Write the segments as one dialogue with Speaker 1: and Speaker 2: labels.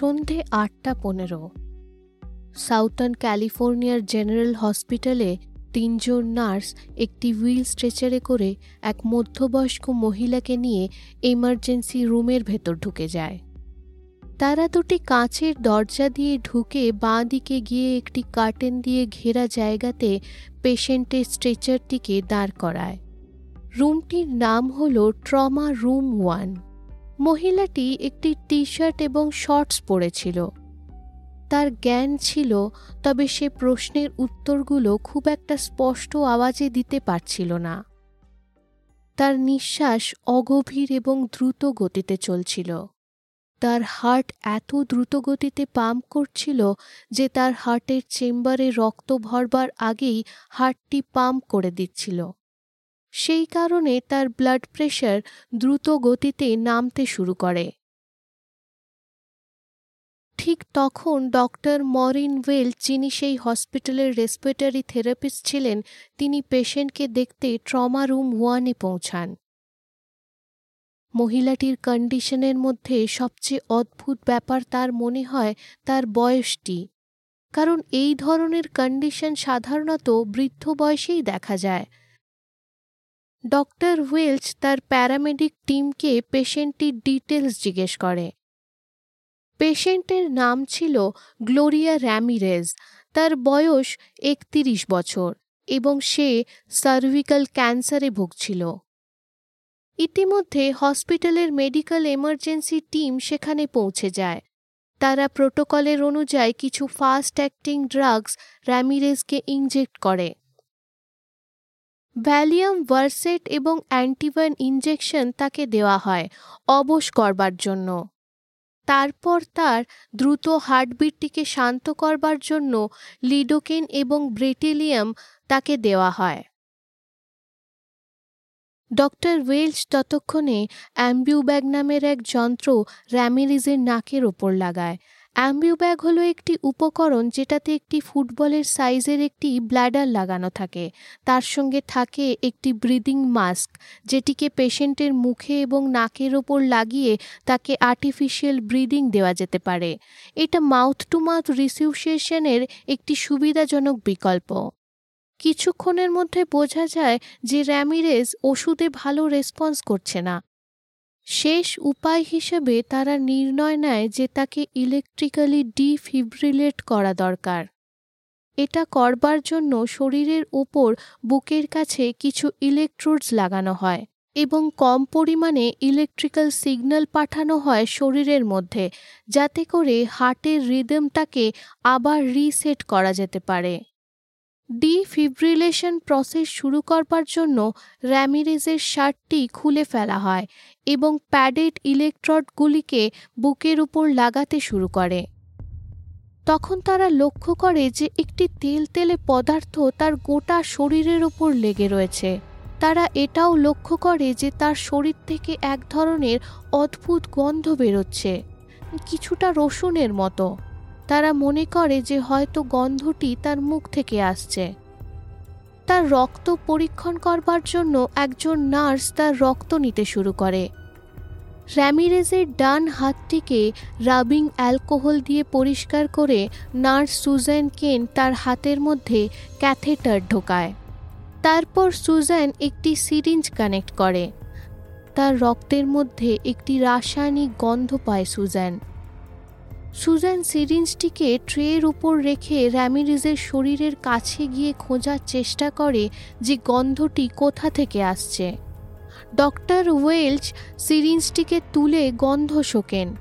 Speaker 1: সন্ধে আটটা পনেরো। সাউথার্ন ক্যালিফোর্নিয়ার জেনারেল হসপিটালে তিনজন নার্স একটি হুইল স্ট্রেচারে করে এক মধ্যবয়স্ক মহিলাকে নিয়ে এমার্জেন্সি রুমের ভেতর ঢুকে যায়। তারা দুটি কাঁচের দরজা দিয়ে ঢুকে বাঁ দিকে গিয়ে একটি কার্টেন দিয়ে ঘেরা জায়গাতে পেশেন্টের স্ট্রেচারটিকে দাঁড় করায়। রুমটির নাম হল ট্রমা রুম ওয়ান। মহিলাটি একটি টি শার্ট এবং শর্টস পরেছিল। তার জ্ঞান ছিল, তবে সে প্রশ্নের উত্তরগুলো খুব একটা স্পষ্ট আওয়াজে দিতে পারছিল না। তার নিঃশ্বাস অগভীর এবং দ্রুত গতিতে চলছিল। তার হার্ট এত দ্রুত গতিতে পাম্প করছিল যে তার হার্টের চেম্বারে রক্ত ভরবার আগেই হার্টটি পাম্প করে দিচ্ছিল। সেই কারণে তার ব্লাড প্রেশার দ্রুত গতিতে নামতে শুরু করে। ঠিক তখন ডক্টর মরিন ওয়েল যিনি সেই হসপিটালের রেসপিরেটরি থেরাপিস্ট ছিলেন, তিনি পেশেন্টকে দেখতে ট্রমা রুম ওয়ানে পৌঁছান। মহিলাটির কন্ডিশনের মধ্যে সবচেয়ে অদ্ভুত ব্যাপার তার মনে হয় তার বয়সটি। কারণ এই ধরনের কন্ডিশন সাধারণত বৃদ্ধ বয়সেই দেখা যায়। ডক্টর ওয়েলচ তার প্যারামেডিক টিমকে পেশেন্টটির ডিটেলস জিজ্ঞেস করে। পেশেন্টের নাম ছিল গ্লোরিয়া র্যামিরেজ। তার বয়স একতিরিশ বছর এবং সে সার্ভিক্যাল ক্যান্সারে ভুগছিল। ইতিমধ্যে হসপিটালের মেডিকেল এমার্জেন্সি টিম সেখানে পৌঁছে যায়। তারা প্রোটোকলের অনুযায়ী কিছু ফাস্ট অ্যাক্টিং ড্রাগস র্যামিরেজকে ইনজেক্ট করে। ভ্যালিয়াম ভার্সেট এবং অ্যান্টিভান ইঞ্জেকশন তাকে দেওয়া হয় অবশ করবার জন্য। তারপর তার দ্রুত হার্টবিটটিকে শান্ত করবার জন্য লিডোকেন এবং ব্রেটেলিয়াম তাকে দেওয়া হয়। ডক্টর ওয়েলস ততক্ষণে অ্যাম্বিউব্যাগ নামের এক যন্ত্র র্যামিরিজের নাকের ওপর লাগায়। অ্যাম্বিউব্যাগ হলো একটি উপকরণ যেটাতে একটি ফুটবলের সাইজের একটি ব্ল্যাডার লাগানো থাকে। তার সঙ্গে থাকে একটি ব্রিদিং মাস্ক, যেটিকে পেশেন্টের মুখে এবং নাকের ওপর লাগিয়ে তাকে আর্টিফিশিয়াল ব্রিদিং দেওয়া যেতে পারে। এটা মাউথ টু মাউথ রিসিউসিয়েশনের একটি সুবিধাজনক বিকল্প। কিছুক্ষণের মধ্যে বোঝা যায় যে র্যামিরেজ ওষুধে ভালো রেসপন্স করছে না। শেষ উপায় হিসেবে তারা নির্ণয় নেয় যে তাকে ইলেকট্রিক্যালি ডিফিব্রিলেট করা দরকার। এটা করবার জন্য শরীরের ওপর বুকের কাছে কিছু ইলেকট্রোডস লাগানো হয় এবং কম পরিমাণে ইলেকট্রিক্যাল সিগন্যাল পাঠানো হয় শরীরের মধ্যে, যাতে করে হার্টের রিদমটাকে আবার রিসেট করা যেতে পারে। ডিফিব্রিলেশন প্রসেস শুরু করবার জন্য র্যামিরেজের শার্টটি খুলে ফেলা হয় এবং প্যাডেড ইলেকট্রডগুলিকে বুকের উপর লাগাতে শুরু করে। তখন তারা লক্ষ্য করে যে একটি তেল তেলে পদার্থ তার গোটা শরীরের ওপর লেগে রয়েছে। তারা এটাও লক্ষ্য করে যে তার শরীর থেকে এক ধরনের অদ্ভুত গন্ধ বেরোচ্ছে, কিছুটা রসুনের মতো। তারা মনে করে যে হয়তো গন্ধটি তার মুখ থেকে আসছে। তার রক্ত পরীক্ষণ করবার জন্য একজন নার্স তার রক্ত নিতে শুরু করে। র্যামিরেজের ডান হাতটিকে রাবিং অ্যালকোহল দিয়ে পরিষ্কার করে নার্স সুজ্যান কেন তার হাতের মধ্যে ক্যাথেটার ঢোকায়। তারপর সুজেন একটি সিরিঞ্জ কানেক্ট করে। তার রক্তের মধ্যে একটি রাসায়নিক গন্ধ পায় সুজেন। সুজান সিরিঞ্জটিকে ট্রের উপর রেখে র্যামিরিজের শরীরের কাছে গিয়ে খোঁজার চেষ্টা করে যে গন্ধটি কোথা থেকে আসছে। ডক্টর ওয়েলচ সিরিঞ্জটিকে তুলে গন্ধ শোকেন।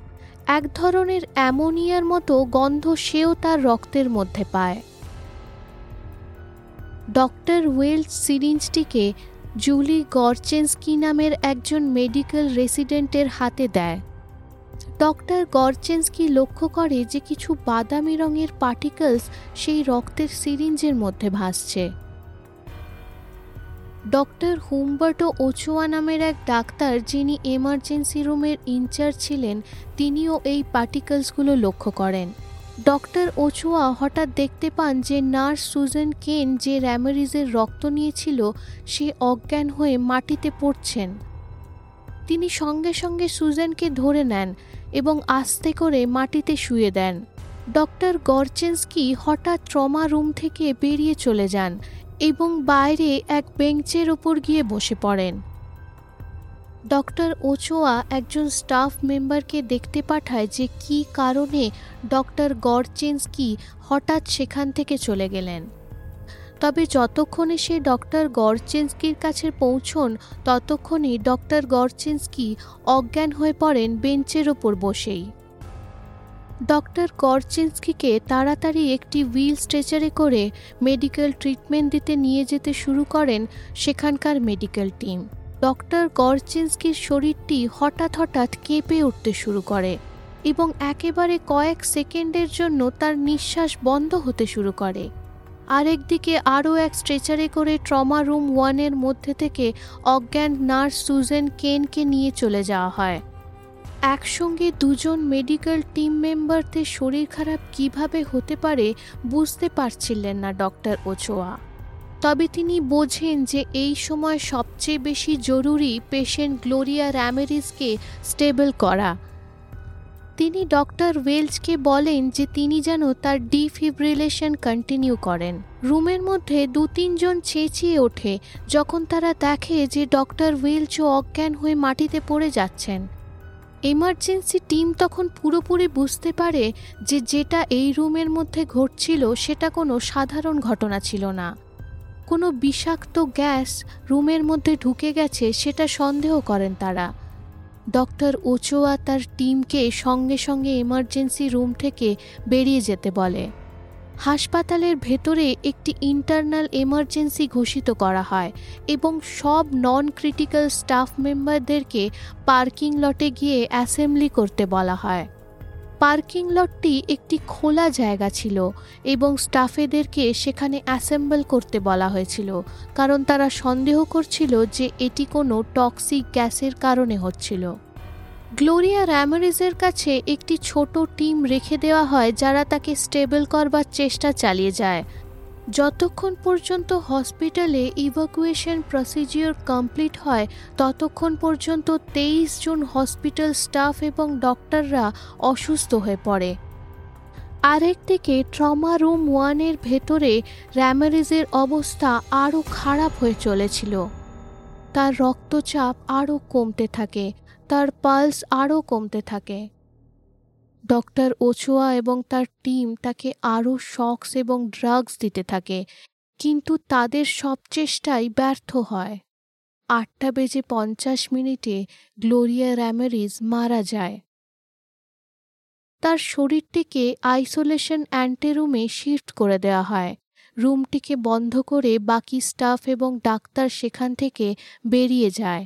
Speaker 1: এক ধরনের অ্যামোনিয়ার মতো গন্ধ সেও তার রক্তের মধ্যে পায়। ডক্টর ওয়েলচ সিরিঞ্জটিকে জুলি গরচেন্সকি নামের একজন মেডিকেল রেসিডেন্টের হাতে দেয়। ডক্টর গরচেন্সকি লক্ষ্য করে যে কিছু বাদামি রঙের পার্টিকলস সেই রক্তের সিরিঞ্জের মধ্যে ভাসছে। ডক্টর হুমবার্টো ওচোয়া নামের এক ডাক্তার যিনি এমার্জেন্সি রুমের ইনচার্জ ছিলেন, তিনিও এই পার্টিকলসগুলো লক্ষ্য করেন। ডক্টর ওচোয়া হঠাৎ দেখতে পান যে নার্স সুজেন কেন যে র্যামেরিজের রক্ত নিয়েছিল, সে অজ্ঞান হয়ে মাটিতে পড়ছেন। তিনি সঙ্গে সঙ্গে সুজেনকে ধরে নেন এবং আস্তে করে মাটিতে শুয়ে দেন। ডক্টর গরচেন্সকি হঠাৎ ট্রমা রুম থেকে বেরিয়ে চলে যান এবং বাইরে এক বেঞ্চের ওপর গিয়ে বসে পড়েন। ডক্টর ওচোয়া একজন স্টাফ মেম্বারকে দেখতে পাঠায় যে কি কারণে ডক্টর গরচেন্সকি হঠাৎ সেখান থেকে চলে গেলেন। তবে যতক্ষণে সে ডক্টর গরচেন্সকির কাছে পৌঁছন ততক্ষণে ডক্টর গরচেন্সকি অজ্ঞান হয়ে পড়েন বেঞ্চের ওপর বসেই। ডক্টর গরচেন্সকিকে তাড়াতাড়ি একটি হুইল স্ট্রেচারে করে মেডিকেল ট্রিটমেন্ট দিতে নিয়ে যেতে শুরু করেন সেখানকার মেডিকেল টিম। ডক্টর গরচেন্সকির শরীরটি হঠাৎ হঠাৎ কেঁপে উঠতে শুরু করে এবং একেবারে কয়েক সেকেন্ডের জন্য তার নিঃশ্বাস বন্ধ হতে শুরু করে। আরেকদিকে আরও এক স্ট্রেচারে করে ট্রমা রুম ওয়ানের মধ্যে থেকে অজ্ঞান নার্স সুজেন কেনকে নিয়ে চলে যাওয়া হয়। একসঙ্গে দুজন মেডিকেল টিম মেম্বারদের শরীর খারাপ কীভাবে হতে পারে বুঝতে পারছিলেন না ডক্টর ওচোয়া। তবে তিনি বোঝেন যে এই সময় সবচেয়ে বেশি জরুরি পেশেন্ট গ্লোরিয়া র্যামেরিসকে স্টেবল করা। তিনি ডক্টর ওয়েলসকে বলেন যে তিনি যেন তার ডিফিব্রিলেশন কন্টিনিউ করেন। রুমের মধ্যে দু তিনজন চেঁচিয়ে ওঠে যখন তারা দেখে যে ডক্টর ওয়েলচও অজ্ঞান হয়ে মাটিতে পড়ে যাচ্ছেন। এমার্জেন্সি টিম তখন পুরোপুরি বুঝতে পারে যে যেটা এই রুমের মধ্যে ঘটছিল সেটা কোনো সাধারণ ঘটনা ছিল না। কোনো বিষাক্ত গ্যাস রুমের মধ্যে ঢুকে গেছে সেটা সন্দেহ করেন তারা। ডক্টর ওচোয়া তার টিমকে সঙ্গে সঙ্গে এমার্জেন্সি রুম থেকে বেরিয়ে যেতে বলে। হাসপাতালের ভেতরে একটি ইন্টারনাল এমার্জেন্সি ঘোষিত করা হয় এবং সব নন ক্রিটিক্যাল স্টাফ মেম্বারদেরকে পার্কিং লটে গিয়ে অ্যাসেম্বলি করতে বলা হয়। পার্কিং লটটি একটি খোলা জায়গা ছিল এবং স্টাফেদেরকে সেখানে অ্যাসেম্বল করতে বলা হয়েছিল, কারণ তারা সন্দেহ করছিল যে এটি কোনো টক্সিক গ্যাসের কারণে হচ্ছিল। গ্লোরিয়া র্যামারিজের কাছে একটি ছোট টিম রেখে দেওয়া হয় যারা তাকে স্টেবল করবার চেষ্টা চালিয়ে যায়। যতক্ষণ পর্যন্ত হসপিটালে ইভাকুয়েশন প্রসিজিওর কমপ্লিট হয়, ততক্ষণ পর্যন্ত তেইশ জন হসপিটাল স্টাফ এবং ডক্টররা অসুস্থ হয়ে পড়ে। আরেকদিকে ট্রমা রুম ওয়ানের ভেতরে র্যামারিজের অবস্থা আরও খারাপ হয়ে চলেছিল। তার রক্তচাপ আরও কমতে থাকে, তার পালস আরও কমতে থাকে। ডক্টর ওচোয়া এবং তার টিম তাকে আরও শক্স এবং ড্রাগস দিতে থাকে, কিন্তু তাদের সব চেষ্টাই ব্যর্থ হয়। আটটা বেজে পঞ্চাশ মিনিটে গ্লোরিয়া র্যামেরিজ মারা যায়। তার শরীরটিকে আইসোলেশন অ্যান্টেরুমে শিফট করে দেওয়া হয়। রুমটিকে বন্ধ করে বাকি স্টাফ এবং ডাক্তার সেখান থেকে বেরিয়ে যায়।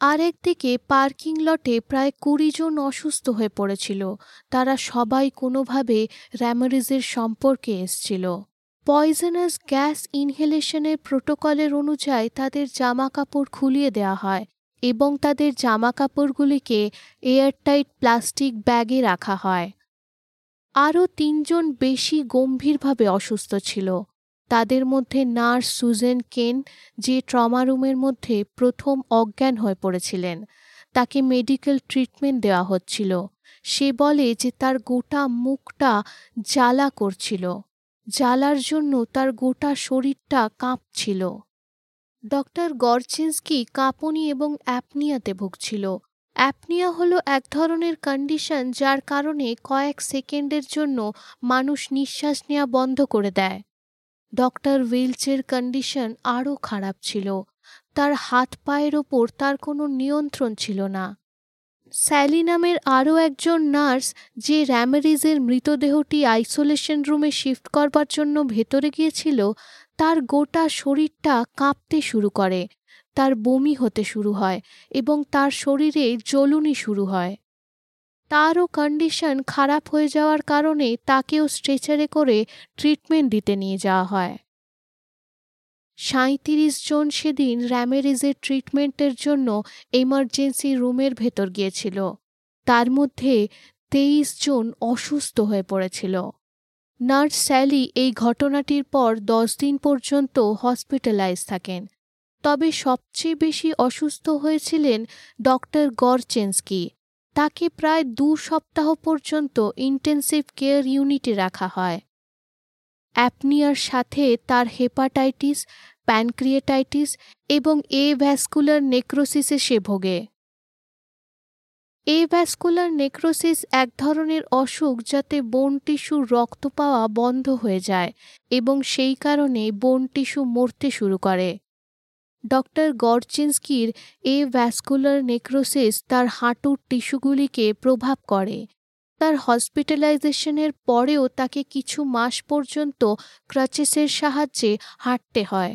Speaker 1: আরেকদিকে পার্কিং লটে প্রায় কুড়ি জন অসুস্থ হয়ে পড়েছিল। তারা সবাই কোনোভাবে র্যামারিজের সম্পর্কে এসছিল। পয়জনাস গ্যাস ইনহেলেশনের প্রোটোকলের অনুযায়ী তাদের জামা কাপড় খুলিয়ে দেওয়া হয় এবং তাদের জামা কাপড়গুলিকে এয়ারটাইট প্লাস্টিক ব্যাগে রাখা হয়। আরও তিনজন বেশি গম্ভীরভাবে অসুস্থ ছিল। তাদের মধ্যে নার্স সুজেন কেন, যে ট্রমা রুমের মধ্যে প্রথম অজ্ঞান হয়ে পড়েছিলেন, তাকে মেডিকেল ট্রিটমেন্ট দেওয়া হচ্ছিল। সে বলে যে তার গোটা মুখটা জ্বালা করছিল। জ্বালার জন্য তার গোটা শরীরটা কাঁপছিল। ডক্টর গরচিন্সকি কাঁপুনি এবং অ্যাপনিয়াতে ভুগছিল। অ্যাপনিয়া হলো এক ধরনের কন্ডিশন যার কারণে কয়েক সেকেন্ডের জন্য মানুষ নিঃশ্বাস নেওয়া বন্ধ করে দেয়। ডক্টর উইলচের কন্ডিশন আরও খারাপ ছিল। তার হাত পায়ের ওপর তার কোনো নিয়ন্ত্রণ ছিল না। স্যালি নামের আরও একজন নার্স যে র্যামেরিজের মৃতদেহটি আইসোলেশন রুমে শিফট করবার জন্য ভেতরে গিয়েছিল, তার গোটা শরীরটা কাঁপতে শুরু করে। তার বমি হতে শুরু হয় এবং তার শরীরে জ্বলুনি শুরু হয়। তারও কন্ডিশন খারাপ হয়ে যাওয়ার কারণে তাকেও স্ট্রেচারে করে ট্রিটমেন্ট দিতে নিয়ে যাওয়া হয়। সাঁত্রিশ জন সেদিন র্যামেরিজের ট্রিটমেন্টের জন্য এমার্জেন্সি রুমের ভেতর গিয়েছিল। তার মধ্যে তেইশ জন অসুস্থ হয়ে পড়েছিল। নার্স স্যালি এই ঘটনাটির পর দশ দিন পর্যন্ত হসপিটালাইজ থাকেন। তবে সবচেয়ে বেশি অসুস্থ হয়েছিলেন ডক্টর গরচেন্সকি। তাকে প্রায় দু সপ্তাহ পর্যন্ত ইন্টেন্সিভ কেয়ার ইউনিটে রাখা হয়। অ্যাপনিয়ার সাথে তার হেপাটাইটিস, প্যানক্রিয়েটাইটিস এবং এ ভ্যাসকুলার নেক্রোসিসে সে ভোগে। এ ভ্যাসকুলার নেক্রোসিস এক ধরনের অসুখ যাতে বোন টিস্যুর রক্ত পাওয়া বন্ধ হয়ে যায় এবং সেই কারণে বোন টিস্যু মরতে শুরু করে। ডক্টর গরচিন্সকির এ ভ্যাসকুলার নেক্রোসিস তার হাঁটুর টিস্যুগুলিকে প্রভাব করে। তার হসপিটালাইজেশনের পরেও তাকে কিছু মাস পর্যন্ত ক্রাচেসের সাহায্যে হাঁটতে হয়।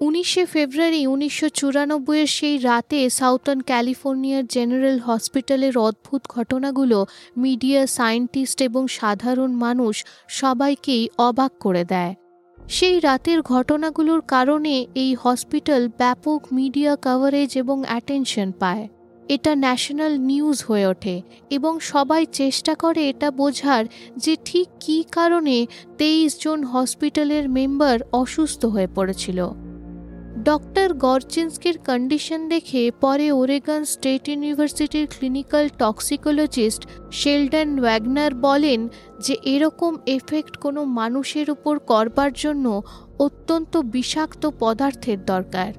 Speaker 1: উনিশে ফেব্রুয়ারি উনিশশো চুরানব্বইয়ের সেই রাতে সাউথার্ন ক্যালিফোর্নিয়ার জেনারেল হসপিটালের অদ্ভুত ঘটনাগুলো মিডিয়া সায়েন্টিস্ট এবং সাধারণ মানুষ সবাইকেই অবাক করে দেয়। সেই রাতের ঘটনাগুলোর কারণে এই হসপিটাল ব্যাপক মিডিয়া কভারেজ এবং অ্যাটেনশন পায়। এটা ন্যাশনাল নিউজ হয়ে ওঠে এবং সবাই চেষ্টা করে এটা বোঝার যে ঠিক কী কারণে তেইশ জন হসপিটালের মেম্বার অসুস্থ হয়ে পড়েছিল। ডক্টর গরচিন্সকির কন্ডিশন দেখে পরে ওরেগন স্টেট ইউনিভার্সিটির ক্লিনিক্যাল টক্সিকোলজিস্ট শেলডন ওয়াগনার বলেন যে এরকম এফেক্ট কোনো মানুষের উপর করবার জন্য অত্যন্ত বিষাক্ত পদার্থের দরকার।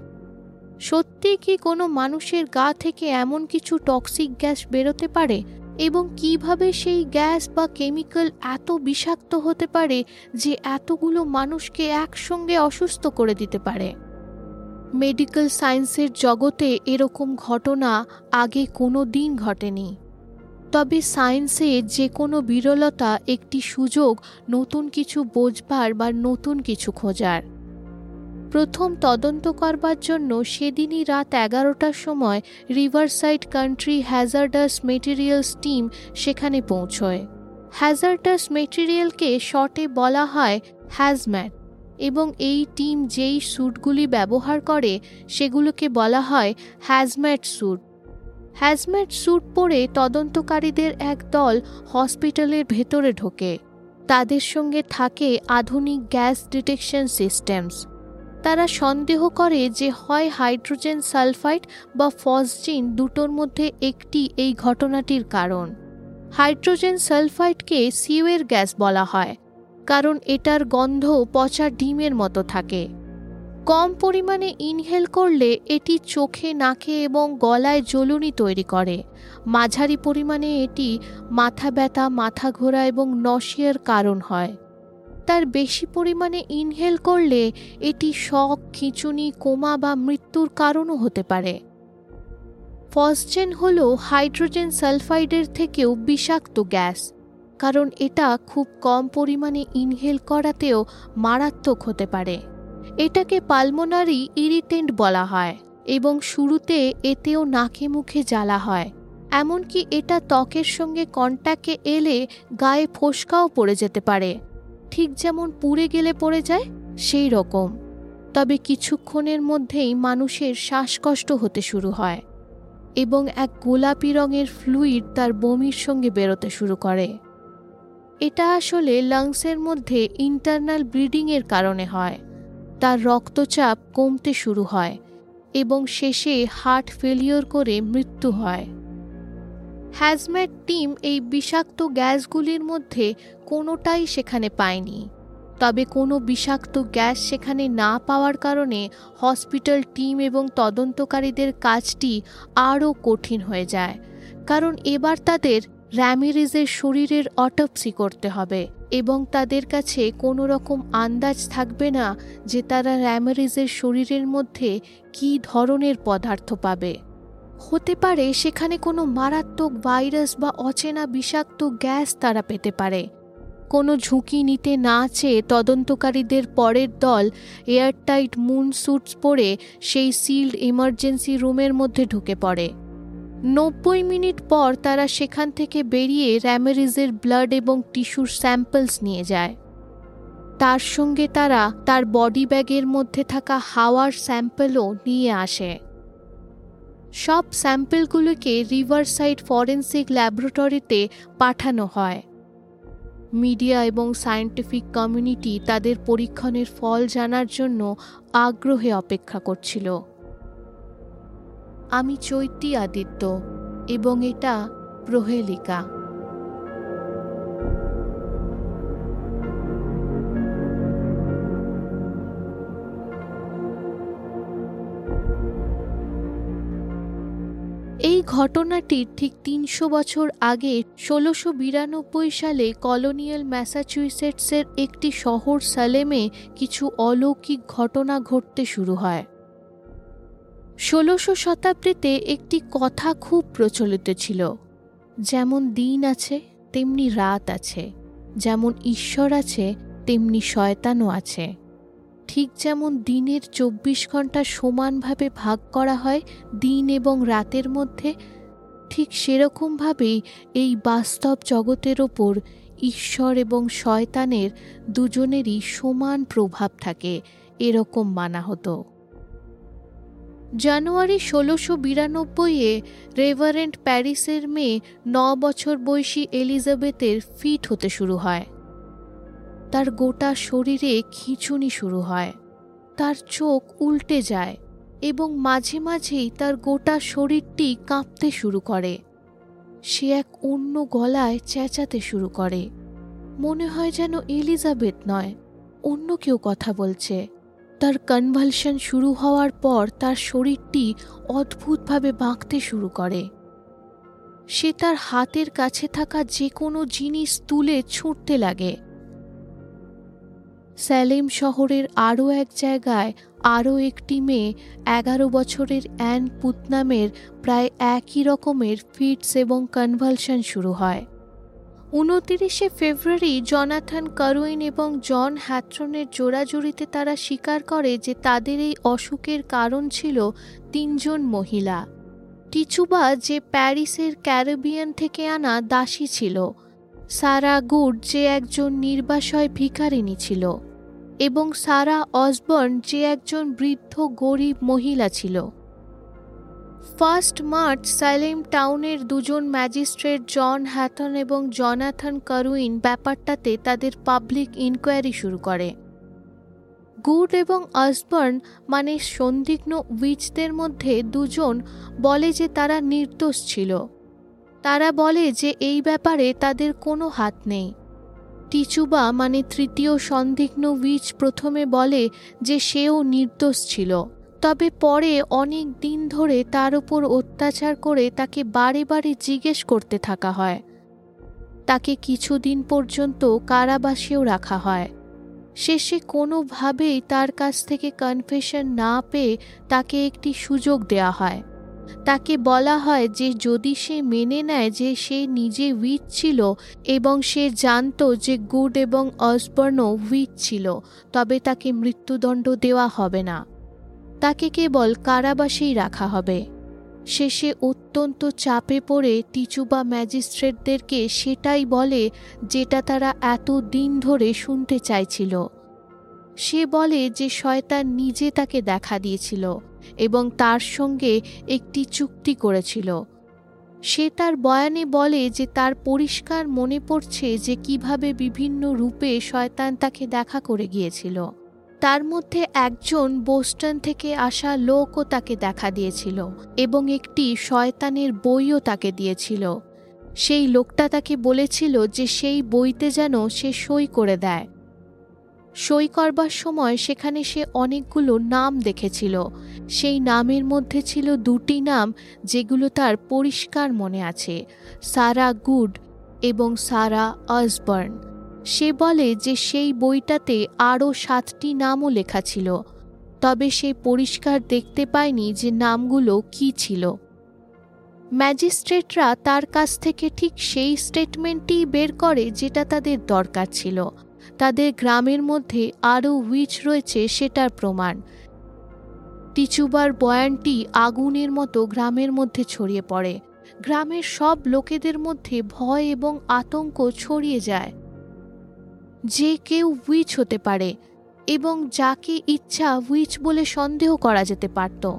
Speaker 1: সত্যি কি কোনো মানুষের গা থেকে এমন কিছু টক্সিক গ্যাস বেরোতে পারে? এবং কীভাবে সেই গ্যাস বা কেমিক্যাল এত বিষাক্ত হতে পারে যে এতগুলো মানুষকে একসঙ্গে অসুস্থ করে দিতে পারে? মেডিকেল সায়েন্সের জগতে এরকম ঘটনা আগে কোনো দিন ঘটেনি। তবে সায়েন্সে যে কোনো বিরলতা একটি সুযোগ নতুন কিছু বোঝবার বা নতুন কিছু খোঁজার। প্রথম তদন্ত করবার জন্য সেদিনই রাত এগারোটার সময় Riverside country hazardous materials team সেখানে পৌঁছয়। হ্যাজার্ডাস মেটেরিয়ালকে শর্টে বলা হয় হ্যাজম্যাট এবং এই টিম যেই স্যুটগুলি ব্যবহার করে, সেগুলোকে বলা হয় হ্যাজম্যাট স্যুট। হ্যাজম্যাট স্যুট পরে তদন্তকারীদের এক দল হসপিটালের ভেতরে ঢোকে। তাদের সঙ্গে থাকে আধুনিক গ্যাস ডিটেকশন সিস্টেমস। তারা সন্দেহ করে যে হয় হাইড্রোজেন সালফাইড বা ফসজিন দুটোর মধ্যে একটি এই ঘটনাটির কারণ। হাইড্রোজেন সালফাইডকে সিওয়ের গ্যাস বলা হয়। কারণ এটার গন্ধ পচা ডিমের মতো থাকে। কম পরিমাণে ইনহেল করলে এটি চোখে, নাকে এবং গলায় জ্বলুনি তৈরি করে। মাঝারি পরিমাণে এটি মাথা ব্যথা, মাথা ঘোরা এবং নশিয়ার কারণ হয়। তার বেশি পরিমাণে ইনহেল করলে এটি শক খিঁচুনি, কোমা বা মৃত্যুর কারণও হতে পারে। ফসজেন হল হাইড্রোজেন সালফাইডের থেকেও বিষাক্ত গ্যাস। কারণ এটা খুব কম পরিমাণে ইনহেল করাতেও মারাত্মক হতে পারে। এটাকে পালমোনারি ইরিটেন্ট বলা হয় এবং শুরুতে এতেও নাকে মুখে জ্বালা হয়। এমনকি এটা ত্বকের সঙ্গে কন্ট্যাক্টে এলে গায়ে ফোসকাও পড়ে যেতে পারে। ঠিক যেমন পুড়ে গেলে পড়ে যায়, সেই রকম। তবে কিছুক্ষণের মধ্যেই মানুষের শ্বাসকষ্ট হতে শুরু হয় এবং এক গোলাপি রঙের ফ্লুইড তার বমির সঙ্গে বেরোতে শুরু করে। এটা আসলে লাংসের মধ্যে ইন্টারনাল ব্লিডিংয়ের কারণে হয়। তার রক্তচাপ কমতে শুরু হয় এবং শেষে হার্ট ফেলিওর করে মৃত্যু হয়। হ্যাজম্যাট টিম এই বিষাক্ত গ্যাসগুলির মধ্যে কোনোটাই সেখানে পায়নি। তবে কোনো বিষাক্ত গ্যাস সেখানে না পাওয়ার কারণে হসপিটাল টিম এবং তদন্তকারীদের কাজটি আরও কঠিন হয়ে যায়। কারণ এবার তাদের র্যামিরেজের শরীরের অটপসি করতে হবে এবং তাদের কাছে কোনো রকম আন্দাজ থাকবে না যে তারা র্যামিরেজের শরীরের মধ্যে কী ধরনের পদার্থ পাবে। হতে পারে সেখানে কোনো মারাত্মক ভাইরাস বা অচেনা বিষাক্ত গ্যাস তারা পেতে পারে। কোনো ঝুঁকি নিতে না চেয়ে তদন্তকারীদের পরের দল এয়ারটাইট মুন স্যুটস পরে সেই সিল্ড ইমার্জেন্সি রুমের মধ্যে ঢুকে পড়ে। নব্বই মিনিট পর তারা সেখান থেকে বেরিয়ে র্যামেরিজের ব্লাড এবং টিস্যুর স্যাম্পলস নিয়ে যায়। তার সঙ্গে তারা তার বডি ব্যাগের মধ্যে থাকা হাওয়ার স্যাম্পেলও নিয়ে আসে। সব স্যাম্পলগুলোকে রিভারসাইড ফরেন্সিক ল্যাবরেটরিতে পাঠানো হয়। মিডিয়া এবং সায়েন্টিফিক কমিউনিটি তাদের পরীক্ষণের ফল জানার জন্য আগ্রহে অপেক্ষা করছিল। আমি চৈতি আদিত্য এবং এটা প্রহেলিকা। এই ঘটনাটির ঠিক তিনশো বছর আগে ষোলোশো বিরানব্বই সালে কলোনিয়াল ম্যাসাচুইসেটসের একটি শহর সালেমে কিছু অলৌকিক ঘটনা ঘটতে শুরু হয়। ষোলোশো শতাব্দীতে একটি কথা খুব প্রচলিত ছিল। যেমন দিন আছে, তেমনি রাত আছে। যেমন ঈশ্বর আছে, তেমনি শয়তানও আছে। ঠিক যেমন দিনের চব্বিশ ঘণ্টা সমানভাবে ভাগ করা হয় দিন এবং রাতের মধ্যে, ঠিক সেরকমভাবেই এই বাস্তব জগতের ওপর ঈশ্বর এবং শয়তানের দুজনেরই সমান প্রভাব থাকে, এরকম মানা হতো। জানুয়ারি ষোলোশো বিরানব্বইয়ে রেভারেন্ট প্যারিসের মেয়ে ন বছর বয়সী এলিজাবেথের ফিট হতে শুরু হয়। তার গোটা শরীরে খিঁচুনি শুরু হয়। তার চোখ উল্টে যায় এবং মাঝে মাঝেই তার গোটা শরীরটি কাঁপতে শুরু করে। সে এক অন্য গলায় চেঁচাতে শুরু করে। মনে হয় যেন এলিজাবেথ নয়, অন্য কেউ কথা বলছে। তার কনভালশন শুরু হওয়ার পর তার শরীরটি অদ্ভুতভাবে বাঁকতে শুরু করে। সে তার হাতের কাছে থাকা যে কোনো জিনিস তুলে ছুঁড়তে লাগে। স্যালেম শহরের আরও এক জায়গায় আরও একটি মেয়ে এগারো বছরের অ্যান পুতনামের প্রায় একই রকমের ফিটস এবং কনভালশন শুরু হয়। উনতিরিশে ফেব্রুয়ারি জনাথন কারুইন এবং জন হ্যাথ্রনের জোড়াজুড়িতে তারা স্বীকার করে যে তাদের এই অসুখের কারণ ছিল তিনজন মহিলা। টিচুবা যে প্যারিসের ক্যারিবিয়ান থেকে আনা দাসী ছিল, সারা গুড যে একজন নির্বাসয় ভিকারিনী ছিল এবং সারা অসবর্ন যে একজন বৃদ্ধ গরিব মহিলা ছিল। ফার্স্ট মার্চ সাইলেম টাউনের দুজন ম্যাজিস্ট্রেট জন হ্যাথন এবং জনাথন কারুইন ব্যাপারটাতে তাদের পাবলিক ইনকোয়ারি শুরু করে। গুড এবং আসবর্ন মানে সন্দিগ্ন উইচদের মধ্যে দুজন বলে যে তারা নির্দোষ ছিল। তারা বলে যে এই ব্যাপারে তাদের কোনো হাত নেই। টিচুবা মানে তৃতীয় সন্দিগ্ন উইচ প্রথমে বলে যে সেও নির্দোষ ছিল। তবে পরে অনেক দিন ধরে তার উপর অত্যাচার করে তাকে বারে বারে জিজ্ঞেস করতে থাকা হয়। তাকে কিছুদিন পর্যন্ত কারাবাসেও রাখা হয়। শেষে কোনোভাবেই তার কাছ থেকে কনফেশন না পেয়ে তাকে একটি সুযোগ দেয়া হয়। তাকে বলা হয় যে যদি সে মেনে নেয় যে সে নিজে উইচ ছিল এবং সে জানত যে গুড এবং অসবর্ণ উইচ ছিল, তবে তাকে মৃত্যুদণ্ড দেওয়া হবে না। তাকে কেবল কারাবাসেই রাখা হবে। শেষে অত্যন্ত চাপে পড়ে টিচুবা ম্যাজিস্ট্রেটদেরকে সেটাই বলে যেটা তারা এত দিন ধরে শুনতে চাইছিল। সে বলে যে শয়তান নিজে তাকে দেখা দিয়েছিল এবং তার সঙ্গে একটি চুক্তি করেছিল। সে তার বয়ানে বলে যে তার পরিষ্কার মনে পড়ছে যে কীভাবে বিভিন্ন রূপে শয়তান তাকে দেখা করে গিয়েছিল। তার মধ্যে একজন বোস্টন থেকে আসা লোকও তাকে দেখা দিয়েছিল এবং একটি শয়তানের বইও তাকে দিয়েছিল। সেই লোকটা তাকে বলেছিল যে সেই বইতে যেন সে সই করে দেয়। সই করবার সময় সেখানে সে অনেকগুলো নাম দেখেছিল। সেই নামের মধ্যে ছিল দুটি নাম যেগুলো তার পরিষ্কার মনে আছে, সারা গুড এবং সারা অসবার্ন। সে বলে যে সেই বইটাতে আরও সাতটি নামও লেখা ছিল, তবে সে পরিষ্কার দেখতে পায়নি যে নামগুলো কি ছিল। ম্যাজিস্ট্রেটরা তার কাছ থেকে ঠিক সেই স্টেটমেন্টই বের করে যেটা তাদের দরকার ছিল। তাদের গ্রামের মধ্যে আরও উইচ রয়েছে সেটার প্রমাণ। টিচুবার বয়ানটি আগুনের মতো গ্রামের মধ্যে ছড়িয়ে পড়ে। গ্রামের সব লোকেদের মধ্যে ভয় এবং আতঙ্ক ছড়িয়ে যায়। যে কেউ উইচ হতে পারে এবং যাকে ইচ্ছা উইচ বলে সন্দেহ করা যেতে পারত।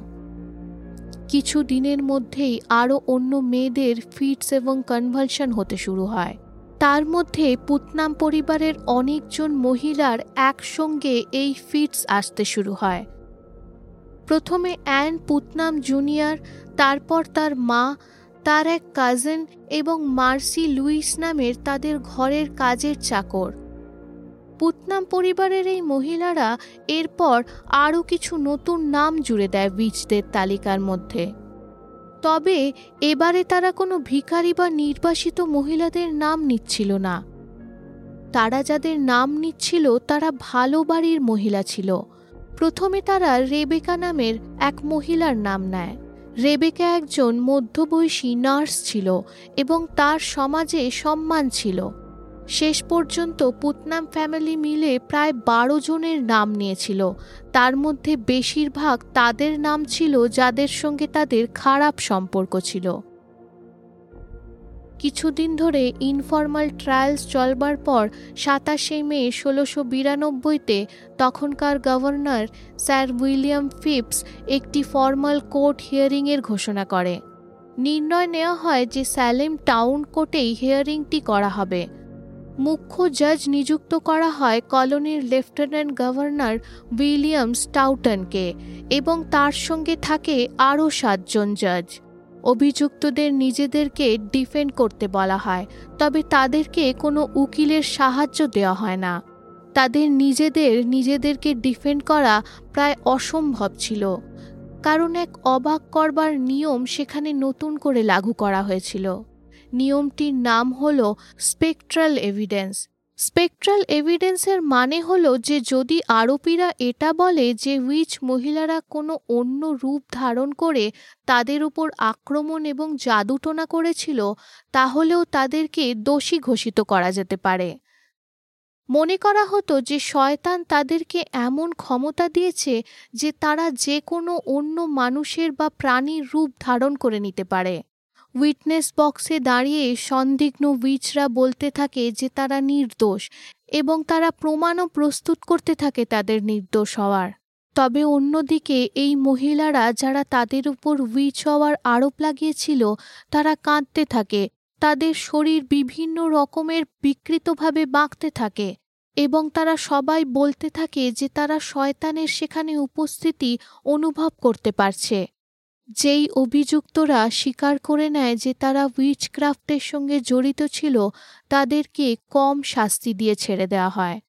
Speaker 1: কিছু দিনের মধ্যেই আরও অন্য মেয়েদের ফিটস এবং কনভালশন হতে শুরু হয়। তার মধ্যে পুতনাম পরিবারের অনেকজন মহিলার একসঙ্গে এই ফিটস আসতে শুরু হয়। প্রথমে অ্যান পুতনাম জুনিয়র, তারপর তার মা, তার এক কাজিন এবং মার্সি লুইস নামের তাদের ঘরের কাজের চাকর। পুতনাম পরিবারের এই মহিলারা এরপর আরও কিছু নতুন নাম জুড়ে দেয় বীজদের তালিকার মধ্যে। তবে এবারে তারা কোনো ভিখারি বা নির্বাসিত মহিলাদের নাম নিচ্ছিল না। তারা যাদের নাম নিচ্ছিল তারা ভালো বাড়ির মহিলা ছিল। প্রথমে তারা রেবেকা নামের এক মহিলার নাম নেয়। রেবেকা একজন মধ্যবয়সী নার্স ছিল এবং তার সমাজে সম্মান ছিল। শেষ পর্যন্ত পুতনাম ফ্যামিলি মিলে প্রায় বারো জনের নাম নিয়েছিল। তার মধ্যে বেশিরভাগ তাদের নাম ছিল যাদের সঙ্গে তাদের খারাপ সম্পর্ক ছিল। কিছুদিন ধরে ইনফর্মাল ট্রায়ালস চলবার পর সাতাশে মে ষোলোশো বিরানব্বইতে তখনকার গভর্নর স্যার উইলিয়াম ফিপস একটি ফর্মাল কোর্ট হিয়ারিংয়ের ঘোষণা করে। নির্ণয় নেওয়া হয় যে স্যালেম টাউন কোর্টেই হিয়ারিংটি করা হবে। মুখ্য জাজ নিযুক্ত করা হয় কলোনির লেফটেন্যান্ট গভর্নর উইলিয়াম স্টাউটনকে এবং তার সঙ্গে থাকে আরও সাতজন জাজ। অভিযুক্তদের নিজেদেরকে ডিফেন্ড করতে বলা হয়, তবে তাদেরকে কোনো উকিলের সাহায্য দেওয়া হয় না। তাদের নিজেদের নিজেদেরকে ডিফেন্ড করা প্রায় অসম্ভব ছিল। কারণ এক অবাক করবার নিয়ম সেখানে নতুন করে লাগু করা হয়েছিল। নিয়মটির নাম হল স্পেকট্রাল এভিডেন্স স্পেকট্রাল এভিডেন্সের মানে হলো যে যদি আরোপীরা এটা বলে যে উইচ মহিলারা কোনো অন্য রূপ ধারণ করে তাদের উপর আক্রমণ এবং জাদুটোনা করেছিল, তাহলেও তাদেরকে দোষী ঘোষিত করা যেতে পারে। মনে করা হতো যে শয়তান তাদেরকে এমন ক্ষমতা দিয়েছে যে তারা যে কোনো অন্য মানুষের বা প্রাণীর রূপ ধারণ করে নিতে পারে। উইটনেস বক্সে দাঁড়িয়ে সন্দিগ্ন উইচরা বলতে থাকে যে তারা নির্দোষ এবং তারা প্রমাণও প্রস্তুত করতে থাকে তাদের নির্দোষ হওয়ার। তবে অন্যদিকে এই মহিলারা যারা তাদের উপর উইচ হওয়ার আরোপ লাগিয়েছিল, তারা কাঁদতে থাকে, তাদের শরীর বিভিন্ন রকমের বিকৃতভাবে বাঁকতে থাকে এবং তারা সবাই বলতে থাকে যে তারা শয়তানের সেখানে উপস্থিতি অনুভব করতে পারছে। যেই অভিযুক্তরা স্বীকার করে নেয় যে তারা উইচক্রাফ্টের সঙ্গে জড়িত ছিল, তাদেরকে কম শাস্তি দিয়ে ছেড়ে দেওয়া হয়।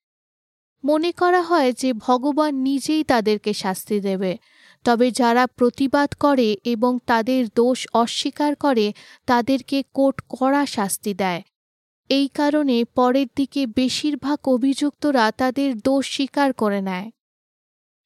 Speaker 1: মনে করা হয় যে ভগবান নিজেই তাদেরকে শাস্তি দেবে। তবে যারা প্রতিবাদ করে এবং তাদের দোষ অস্বীকার করে, তাদেরকে কোর্ট কড়া শাস্তি দেয়। এই কারণে পরের দিকে বেশিরভাগ অভিযুক্তরা তাদের দোষ স্বীকার করে নেয়।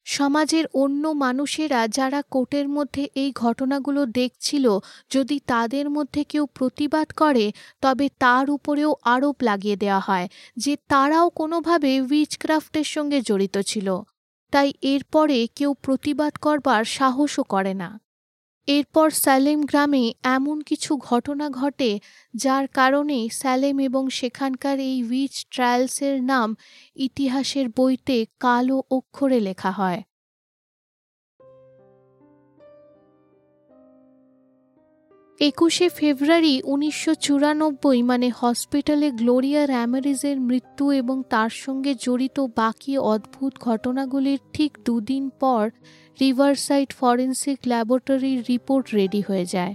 Speaker 1: সমাজের অন্য মানুষেরা যারা কোর্টের মধ্যে এই ঘটনাগুলো দেখছিল, যদি তাদের মধ্যে কেউ প্রতিবাদ করে, তবে তার উপরেও আরোপ লাগিয়ে দেওয়া হয় যে তারাও কোনোভাবে উইচক্রাফ্টের সঙ্গে জড়িত ছিল। তাই এরপরে কেউ প্রতিবাদ করবার সাহসও করে না। এরপর স্যালেম গ্রামে এমন কিছু ঘটনা ঘটে যার কারণে স্যালেম এবং সেখানকার এই উইচ ট্রায়ালসের নাম ইতিহাসের বইতে কালো অক্ষরে লেখা হয়। একুশে ফেব্রুয়ারি উনিশশো চুরানব্বই মানে হসপিটালে গ্লোরিয়া র্যামারিজের মৃত্যু এবং তার সঙ্গে জড়িত বাকি অদ্ভুত ঘটনাগুলির ঠিক দুদিন পর রিভারসাইড ফরেন্সিক ল্যাবরেটরির রিপোর্ট রেডি হয়ে যায়।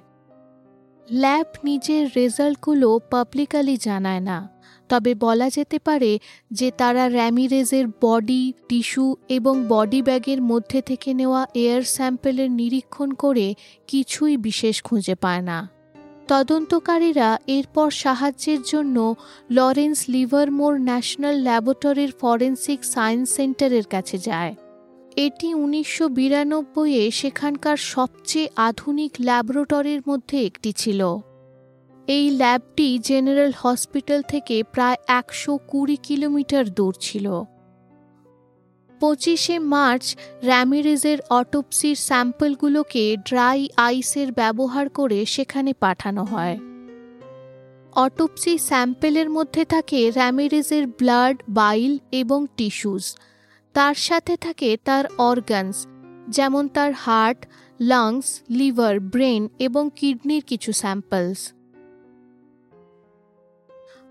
Speaker 1: ল্যাব নিজের রেজাল্টগুলো পাবলিকালি জানায় না। তবে বলা যেতে পারে যে তারা র্যামিরেজের বডি টিস্যু এবং বডি ব্যাগের মধ্যে থেকে নেওয়া এয়ার স্যাম্পেলের নিরীক্ষণ করে কিছুই বিশেষ খুঁজে পায় না। তদন্তকারীরা এরপর সাহায্যের জন্য লরেন্স লিভারমোর ন্যাশনাল ল্যাবরেটরির ফরেন্সিক সায়েন্স সেন্টারের কাছে যায়। এটি উনিশশো বিরানব্বইয়ে সেখানকার সবচেয়ে আধুনিক ল্যাবরেটরির মধ্যে একটি ছিল। এই ল্যাবটি জেনারেল হসপিটাল থেকে প্রায় একশো কুড়ি কিলোমিটার দূর ছিল। পঁচিশে মার্চ র্যামিরেজের অটোপসির স্যাম্পলগুলোকে ড্রাই আইসের ব্যবহার করে সেখানে পাঠানো হয়। অটোপসি স্যাম্পেলের মধ্যে থাকে র্যামিরেজের ব্লাড, বাইল এবং টিস্যুস। তার সাথে থাকে তার অর্গানস যেমন তার হার্ট লাংস লিভার ব্রেন এবং কিডনির কিছু স্যাম্পলস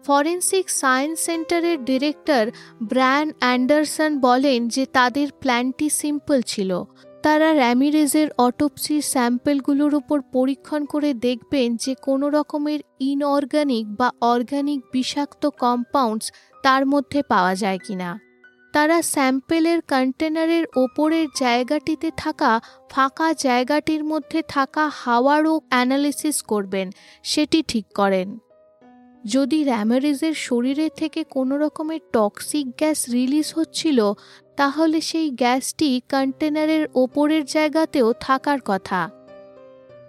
Speaker 1: ফরেন্সিক সায়েন্স সেন্টারের ডিরেক্টর ব্র্যান অ্যান্ডারসন বলেন যে তাদের প্ল্যানটি সিম্পল ছিল। তারা র্যামিরেজের অটোপসির স্যাম্পেলগুলোর উপর পরীক্ষণ করে দেখবেন যে কোনো রকমের ইনঅর্গানিক বা অর্গানিক বিষাক্ত কম্পাউন্ডস তার মধ্যে পাওয়া যায় কিনা। তারা স্যাম্পেলের কন্টেনারের ওপরের জায়গাটিতে থাকা ফাঁকা জায়গাটির মধ্যে থাকা হাওয়ারও অ্যানালিসিস করবেন, সেটি ঠিক করেন। যদি র্যামারিজের শরীরে থেকে কোনো রকমের টক্সিক গ্যাস রিলিজ হচ্ছিল, তাহলে সেই গ্যাসটি কন্টেনারের ওপরের জায়গাতেও থাকার কথা।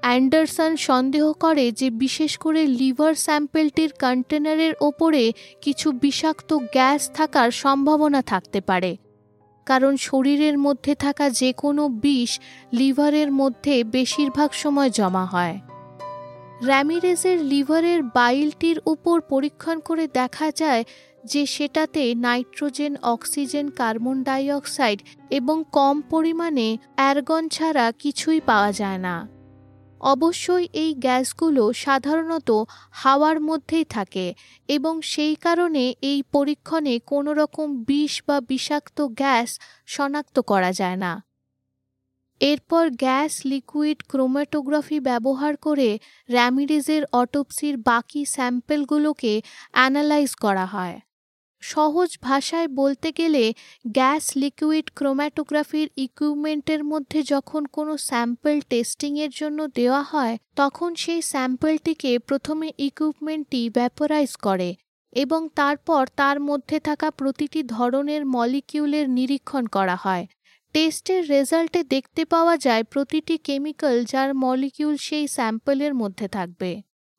Speaker 1: অ্যান্ডারসন সন্দেহ করে যে বিশেষ করে লিভার স্যাম্পেলটির কন্টেনারের ওপরে কিছু বিষাক্ত গ্যাস থাকার সম্ভাবনা থাকতে পারে। কারণ শরীরের মধ্যে থাকা যে কোনো বিষ লিভারের মধ্যে বেশিরভাগ সময় জমা হয়। র্যামিরেজের লিভারের বাইলটির উপর পরীক্ষণ করে দেখা যায় যে সেটাতে নাইট্রোজেন, অক্সিজেন, কার্বন ডাইঅক্সাইড এবং কম পরিমাণে অ্যারগন ছাড়া কিছুই পাওয়া যায় না। অবশ্যই এই গ্যাসগুলো সাধারণত হাওয়ার মধ্যেই থাকে এবং সেই কারণে এই পরীক্ষণে কোনো রকম বিষ বা বিষাক্ত গ্যাস শনাক্ত করা যায় না। এরপর গ্যাস লিকুইড ক্রোম্যাটোগ্রাফি ব্যবহার করে র্যামিডিজের অটোপসির বাকি স্যাম্পেলগুলোকে অ্যানালাইজ করা হয়। সহজ ভাষায় বলতে গেলে গ্যাস লিকুইড ক্রোম্যাটোগ্রাফির ইকুইপমেন্টের মধ্যে যখন কোনো স্যাম্পল টেস্টিংয়ের জন্য দেওয়া হয়, তখন সেই স্যাম্পলটিকে প্রথমে ইকুইপমেন্টটি ভ্যাপোরাইজ করে এবং তারপর তার মধ্যে থাকা প্রতিটি ধরনের মলিকিউলের নিরীক্ষণ করা হয়। টেস্টের রেজাল্টে দেখতে পাওয়া যায় প্রতিটি কেমিক্যাল যার মলিকিউল সেই স্যাম্পলের মধ্যে থাকবে।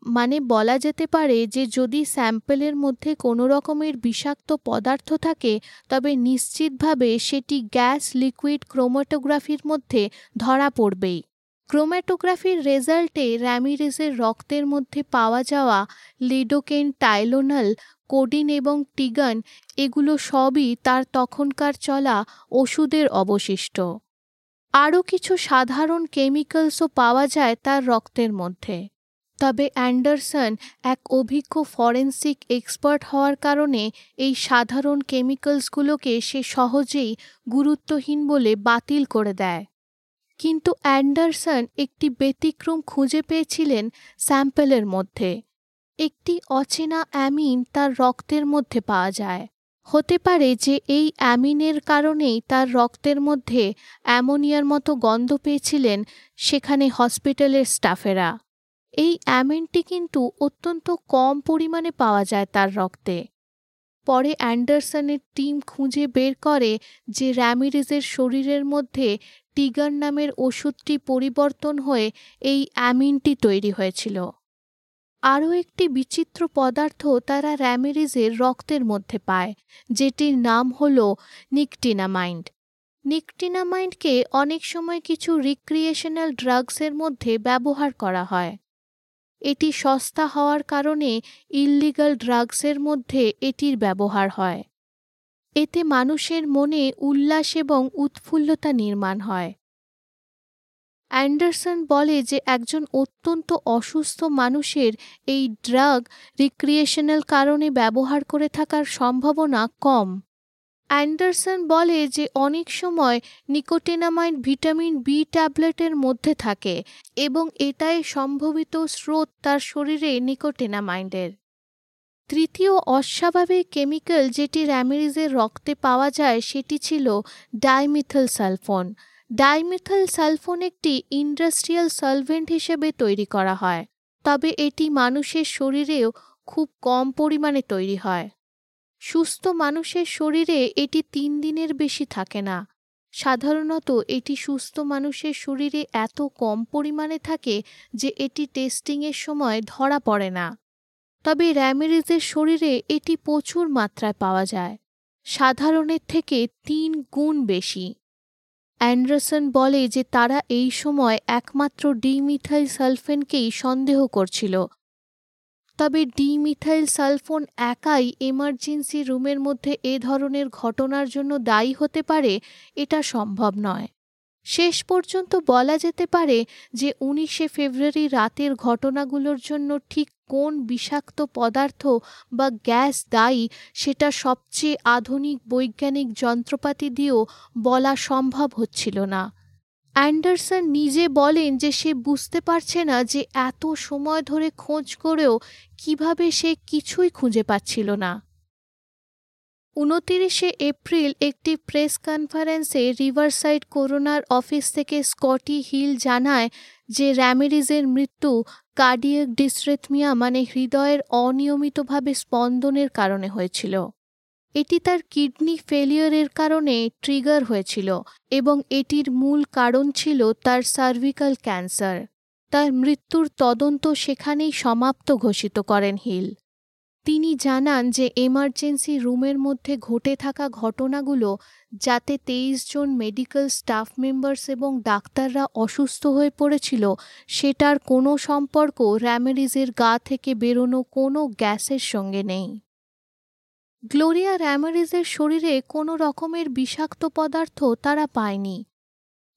Speaker 1: মানে বলা যেতে পারে যে যদি স্যাম্পেলের মধ্যে কোনো রকমের বিষাক্ত পদার্থ থাকে, তবে নিশ্চিতভাবে সেটি গ্যাস লিকুইড ক্রোমাটোগ্রাফির মধ্যে ধরা পড়বেই। ক্রোম্যাটোগ্রাফির রেজাল্টে র্যামিরেজের রক্তের মধ্যে পাওয়া যাওয়া লিডোকেন টাইলোনাল, কোডিন এবং টিগান, এগুলো সবই তার তখনকার চলা ওষুধের অবশিষ্ট। আরও কিছু সাধারণ কেমিক্যালসও পাওয়া যায় তার রক্তের মধ্যে। তবে অ্যান্ডারসন এক অভিজ্ঞ ফরেন্সিক এক্সপার্ট হওয়ার কারণে এই সাধারণ কেমিক্যালসগুলোকে সে সহজেই গুরুত্বহীন বলে বাতিল করে দেয়। কিন্তু অ্যান্ডারসন একটি ব্যতিক্রম খুঁজে পেয়েছিলেন স্যাম্পেলের মধ্যে। একটি অচেনা অ্যামিন তার রক্তের মধ্যে পাওয়া যায়। হতে পারে যে এই অ্যামিনের কারণেই তার রক্তের মধ্যে অ্যামোনিয়ার মতো গন্ধ পেয়েছিলেন সেখানে হসপিটালের স্টাফেরা। এই অ্যামিনটি কিন্তু অত্যন্ত কম পরিমাণে পাওয়া যায় তার রক্তে। পরে অ্যান্ডারসনের টিম খুঁজে বের করে যে র্যামিরিজের শরীরের মধ্যে টিগার নামের ওষুধটি পরিবর্তন হয়ে এই অ্যামিনটি তৈরি হয়েছিল। আরও একটি বিচিত্র পদার্থ তারা র্যামিরিজের রক্তের মধ্যে পায়, যেটির নাম হল নিকটিনামাইন্ড। নিকটিনামাইন্ডকে অনেক সময় কিছু রিক্রিয়েশনাল ড্রাগসের মধ্যে ব্যবহার করা হয়। এটি সস্তা হওয়ার কারণে ইললিগাল ড্রাগসের মধ্যে এটির ব্যবহার হয়। এতে মানুষের মনে উল্লাস এবং উৎফুল্লতা নির্মাণ হয়। অ্যান্ডারসন বলে যে একজন অত্যন্ত অসুস্থ মানুষের এই ড্রাগ রিক্রিয়েশনাল কারণে ব্যবহার করে থাকার সম্ভাবনা কম। অ্যান্ডারসন বলে যে অনেক সময় নিকোটেনামাইড ভিটামিন বি ট্যাবলেটের মধ্যে থাকে এবং এটাই সম্ভবিত স্রোত তার শরীরে নিকোটেনামাইডের তৃতীয় অস্বাভাবিক কেমিক্যাল যেটি র্যামিরিজের রক্তে পাওয়া যায় সেটি ছিল ডাইমিথল সালফোন। ডাইমিথল সালফোন একটি ইন্ডাস্ট্রিয়াল সলভেন্ট হিসেবে তৈরি করা হয়, তবে এটি মানুষের শরীরেও খুব কম পরিমাণে তৈরি হয়। সুস্থ মানুষের শরীরে এটি তিন দিনের বেশি থাকে না। সাধারণত এটি সুস্থ মানুষের শরীরে এত কম পরিমাণে থাকে যে এটি টেস্টিংয়ের সময় ধরা পড়ে না। তবে র্যামেরিজের শরীরে এটি প্রচুর মাত্রায় পাওয়া যায়। সাধারণের থেকে তিন গুণ বেশি। অ্যান্ডারসন বলে যে তারা এই সময় একমাত্র ডিমিথাইল সালফেনকেই সন্দেহ করছিল। তবে ডিমিথাইল সালফোন একাই এমার্জেন্সি রুমের মধ্যে এ ধরনের ঘটনার জন্য দায়ী হতে পারে, এটা সম্ভব নয়। শেষ পর্যন্ত বলা যেতে পারে যে উনিশে ফেব্রুয়ারি রাতের ঘটনাগুলোর জন্য ঠিক কোন বিষাক্ত পদার্থ বা গ্যাস দায়ী সেটা সবচেয়ে আধুনিক বৈজ্ঞানিক যন্ত্রপাতি দিয়েও বলা সম্ভব হচ্ছিল না। অ্যান্ডারসন নিজে বলেন যে সে বুঝতে পারছে না যে এত সময় ধরে খোঁজ করেও কীভাবে সে কিছুই খুঁজে পাচ্ছিল না। উনতিরিশে এপ্রিল একটি প্রেস কনফারেন্সে রিভারসাইড করোনার অফিস থেকে স্কটি হিল জানায় যে র্যামেরিজের মৃত্যু কার্ডিয়াক ডিসরেথমিয়া মানে হৃদয়ের অনিয়মিতভাবে স্পন্দনের কারণে হয়েছিল। এটি তার কিডনি ফেলিয়ারের কারণে ট্রিগার হয়েছিল এবং এটির মূল কারণ ছিল তার সার্ভিক্যাল ক্যান্সার। তার মৃত্যুর তদন্ত সেখানেই সমাপ্ত ঘোষিত করেন হিল। তিনি জানান যে এমার্জেন্সি রুমের মধ্যে ঘটে থাকা ঘটনাগুলো যাতে তেইশ জন মেডিকেল স্টাফ মেম্বার্স এবং ডাক্তাররা অসুস্থ হয়ে পড়েছিল, সেটার কোনো সম্পর্ক র্যামেরিজের গা থেকে বেরোনো কোনো গ্যাসের সঙ্গে নেই। গ্লোরিয়া র্যামারিজের শরীরে কোনো রকমের বিষাক্ত পদার্থ তারা পায়নি।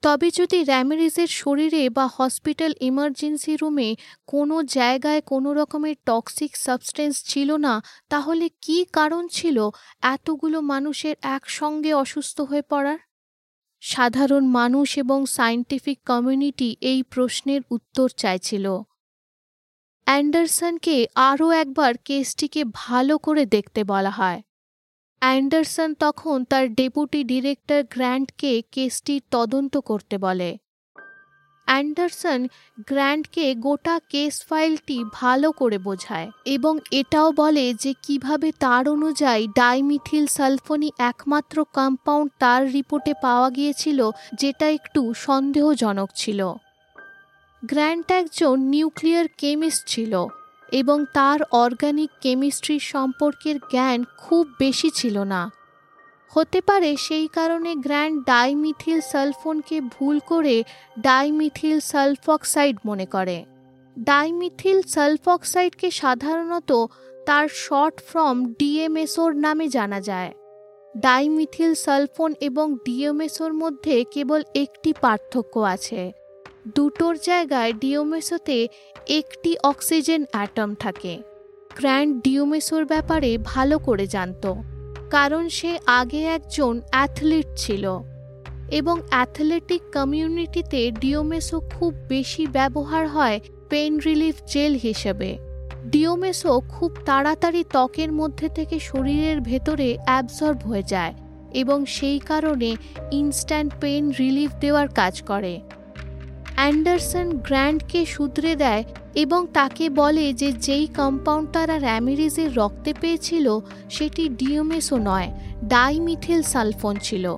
Speaker 1: তবে যদি র্যামেরিজের শরীরে বা হসপিটাল ইমার্জেন্সি রুমে কোনো জায়গায় কোনো রকমের টক্সিক সাবস্টেন্স ছিল না, তাহলে কি কারণ ছিল এতগুলো মানুষের একসঙ্গে অসুস্থ হয়ে পড়ার? সাধারণ মানুষ এবং সায়েন্টিফিক কমিউনিটি এই প্রশ্নের উত্তর চাইছিল। অ্যান্ডারসনকে আরও একবার কেসটিকে ভালো করে দেখতে বলা হয়। অ্যান্ডারসন তখন তার ডেপুটি ডিরেক্টর গ্র্যান্টকে কেসটির তদন্ত করতে বলে। অ্যান্ডারসন গ্র্যান্টকে গোটা কেস ফাইলটি ভালো করে বোঝায় এবং এটাও বলে যে কীভাবে তার অনুযায়ী ডাইমিথিল সালফনি একমাত্র কম্পাউন্ড তার রিপোর্টে পাওয়া গিয়েছিল, যেটা একটু সন্দেহজনক ছিল। গ্র্যান্ট একজন নিউক্লিয়ার কেমিস্ট ছিল এবং তার অর্গানিক কেমিস্ট্রি সম্পর্কের জ্ঞান খুব বেশি ছিল না। হতে পারে সেই কারণে গ্র্যান্ড ডাইমিথিল সালফোনকে ভুল করে ডাইমিথিল সালফক্সাইড মনে করে। ডাইমিথিল সালফক্সাইডকে সাধারণত তার শর্ট ফর্ম ডিএমএসওর নামে জানা যায়। ডাইমিথিল সালফোন এবং ডিএমএসওর মধ্যে কেবল একটি পার্থক্য আছে। দুটোর জায়গায় ডিওমেসোতে একটি অক্সিজেন অ্যাটম থাকে। গ্র্যান্ড ডিওমেসোর ব্যাপারে ভালো করে জানত, কারণ সে আগে একজন অ্যাথলিট ছিল এবং অ্যাথলেটিক কমিউনিটিতে ডিওমেসো খুব বেশি ব্যবহার হয় পেন রিলিফ জেল হিসেবে। ডিওমেসো খুব তাড়াতাড়ি ত্বকের মধ্যে থেকে শরীরের ভেতরে অ্যাবজর্ব হয়ে যায় এবং সেই কারণে ইনস্ট্যান্ট পেন রিলিফ দেওয়ার কাজ করে। অ্যান্ডারসন গ্র্যান্ডকে শুধরে দেয় এবং তাকে বলে যে যেই কম্পাউন্ড তারা র্যামিরিজের রক্তে পেয়েছিল, সেটি ডিওমেসও নয়, ডাইমিথিল সালফোন ছিল।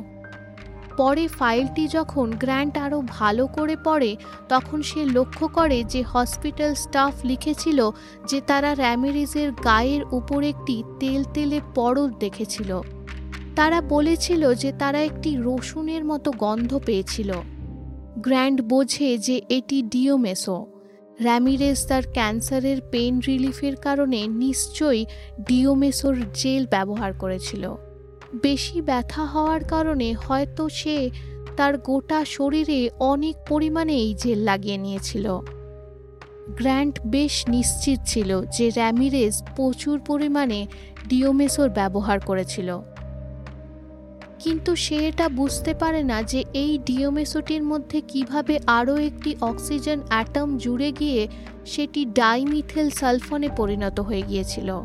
Speaker 1: পরে ফাইলটি যখন গ্র্যান্ট আরও ভালো করে পড়ে, তখন সে লক্ষ্য করে যে হসপিটাল স্টাফ লিখেছিল যে তারা র্যামিরিজের গায়ের উপর একটি তেল তেলে পরত দেখেছিল। তারা বলেছিল যে তারা একটি রসুনের মতো গন্ধ পেয়েছিল। গ্র্যান্ড বোঝে যে এটি ডিওমেসো। র্যামিরেজ তার ক্যান্সারের পেন রিলিফের কারণে নিশ্চয়ই ডিওমেসোর জেল ব্যবহার করেছিল। বেশি ব্যথা হওয়ার কারণে হয়তো সে তার গোটা শরীরে অনেক পরিমাণে এই জেল লাগিয়ে নিয়েছিল। গ্র্যান্ট বেশ নিশ্চিত ছিল যে র্যামিরেজ প্রচুর পরিমাণে ডিওমেসোর ব্যবহার করেছিল। কিন্তু সে এটা বুঝতে পারে না যে এই ডিওমেসোটির মধ্যে কীভাবে আরও একটি অক্সিজেন অ্যাটম জুড়ে গিয়ে সেটি ডাইমিথেল সালফনে পরিণত হয়ে গিয়েছিল।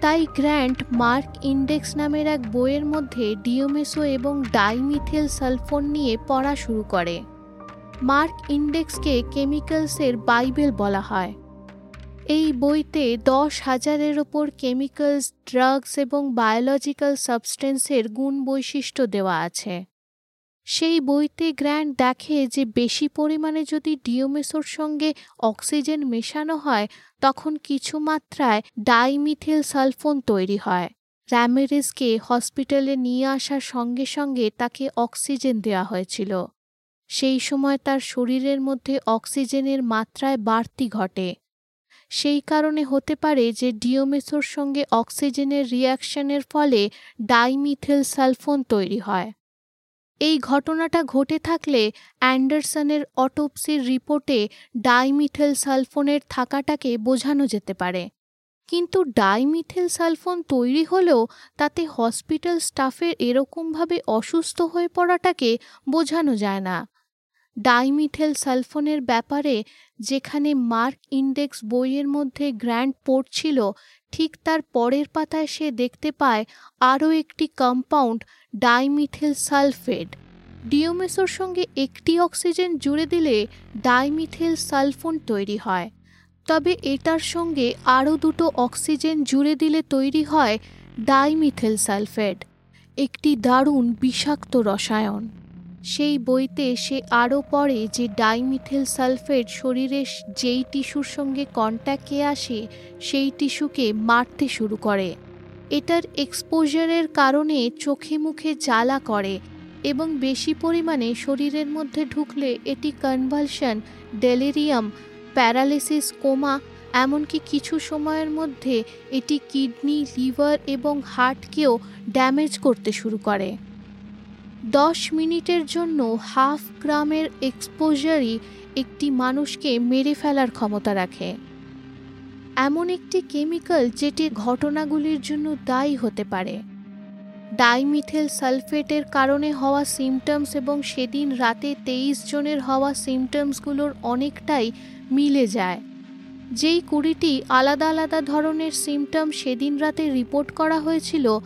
Speaker 1: তাই গ্র্যান্ট মার্ক ইন্ডেক্স নামের এক বইয়ের মধ্যে ডিওমেসো এবং ডাইমিথেল সালফোন নিয়ে পড়া শুরু করে। মার্ক ইন্ডেক্সকে কেমিক্যালসের বাইবেল বলা হয়। এই বইতে দশ হাজারের ওপর কেমিক্যালস, ড্রাগস এবং বায়োলজিক্যাল সাবস্টেন্সের গুণ বৈশিষ্ট্য দেওয়া আছে। সেই বইতে গ্র্যান্ড দেখে যে বেশি পরিমাণে যদি ডিওমেসোর সঙ্গে অক্সিজেন মেশানো হয়, তখন কিছু মাত্রায় ডাইমিথিল সালফোন তৈরি হয়। র্যামেরেজকে হসপিটালে নিয়ে আসার সঙ্গে সঙ্গে তাকে অক্সিজেন দেওয়া হয়েছিল। সেই সময় তার শরীরের মধ্যে অক্সিজেনের মাত্রায় বাড়তি ঘটে। সেই কারণে হতে পারে যে ডিওমেসোর সঙ্গে অক্সিজেনের রিয়াকশনের ফলে ডাইমিথেল সালফোন তৈরি হয়। এই ঘটনাটা ঘটে থাকলে অ্যান্ডারসনের অটোপসির রিপোর্টে ডাইমিথেল সালফোনের থাকাটাকে বোঝানো যেতে পারে। কিন্তু ডাইমিথেল সালফোন তৈরি হলেও তাতে হসপিটাল স্টাফের এরকমভাবে অসুস্থ হয়ে পড়াটাকে বোঝানো যায় না। ডাইমিথেল সালফোনের ব্যাপারে যেখানে মার্ক ইন্ডেক্স বইয়ের মধ্যে গ্র্যান্ড পড়ছিল ঠিক তার পরের পাতায় সে দেখতে পায় আরও একটি কম্পাউন্ড ডাইমিথেল সালফেট। ডিওমেসোর সঙ্গে একটি অক্সিজেন জুড়ে দিলে ডাইমিথেল সালফোন তৈরি হয়। তবে এটার সঙ্গে আরও দুটো অক্সিজেন জুড়ে দিলে তৈরি হয় ডাইমিথেল সালফেট, একটি দারুণ বিষাক্ত রসায়ন। সেই বইতে সে আরও পড়ে যে ডাইমিথেল সালফেট শরীরের যেই টিস্যুর সঙ্গে কন্ট্যাক্টে আসে, সেই টিস্যুকে মারতে শুরু করে। এটার এক্সপোজারের কারণে চোখে মুখে জ্বালা করে এবং বেশি পরিমাণে শরীরের মধ্যে ঢুকলে এটি কনভালশন ডেলেরিয়াম প্যারালিসিস কোমা এমনকি কিছু সময়ের মধ্যে এটি কিডনি লিভার এবং হার্টকেও ড্যামেজ করতে শুরু করে। দশ মিনিটের জন্য হাফ গ্রামের এক্সপোজারই একটি মানুষকে মেরে ফেলার ক্ষমতা রাখে। এমন একটি কেমিক্যাল যেটি ঘটনাগুলির জন্য দায়ী হতে পারে। ডাইমিথেল সালফেটের কারণে হওয়া সিমটমস এবং সেদিন রাতে তেইশ জনের হওয়া সিমটমসগুলোর অনেকটাই মিলে যায়। যেই কুড়িটি আলাদা আলাদা ধরনের সিমটম সেদিন রাতে রিপোর্ট করা হয়েছিল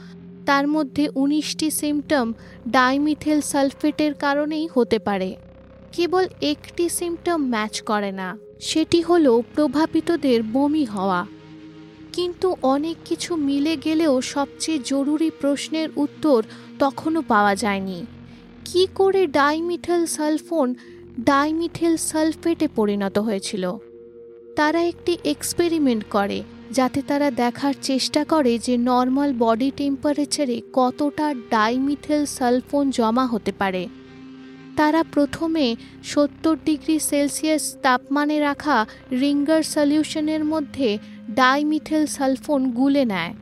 Speaker 1: তার মধ্যে উনিশটি সিমটম ডাইমিথেল সালফেটের কারণেই হতে পারে। কেবল একটি সিমটম ম্যাচ করে না, সেটি হলো প্রভাবিতদের বমি হওয়া। কিন্তু অনেক কিছু মিলে গেলেও সবচেয়ে জরুরি প্রশ্নের উত্তর তখনও পাওয়া যায়নি। কি করে ডাইমিথেল সালফোন ডাইমিথেল সালফেটে পরিণত হয়েছিল? তারা একটি এক্সপেরিমেন্ট করে, যাতে তারা দেখার চেষ্টা করে যে নর্মাল বডি টেম্পারেচারে কতটা ডাইমিথেল সালফোন জমা হতে পারে। তারা প্রথমে সত্তর ডিগ্রি সেলসিয়াস তাপমানে রাখা রিঙ্গার সলিউশনের মধ্যে ডাইমিথেল সালফোন গুলে নেয়।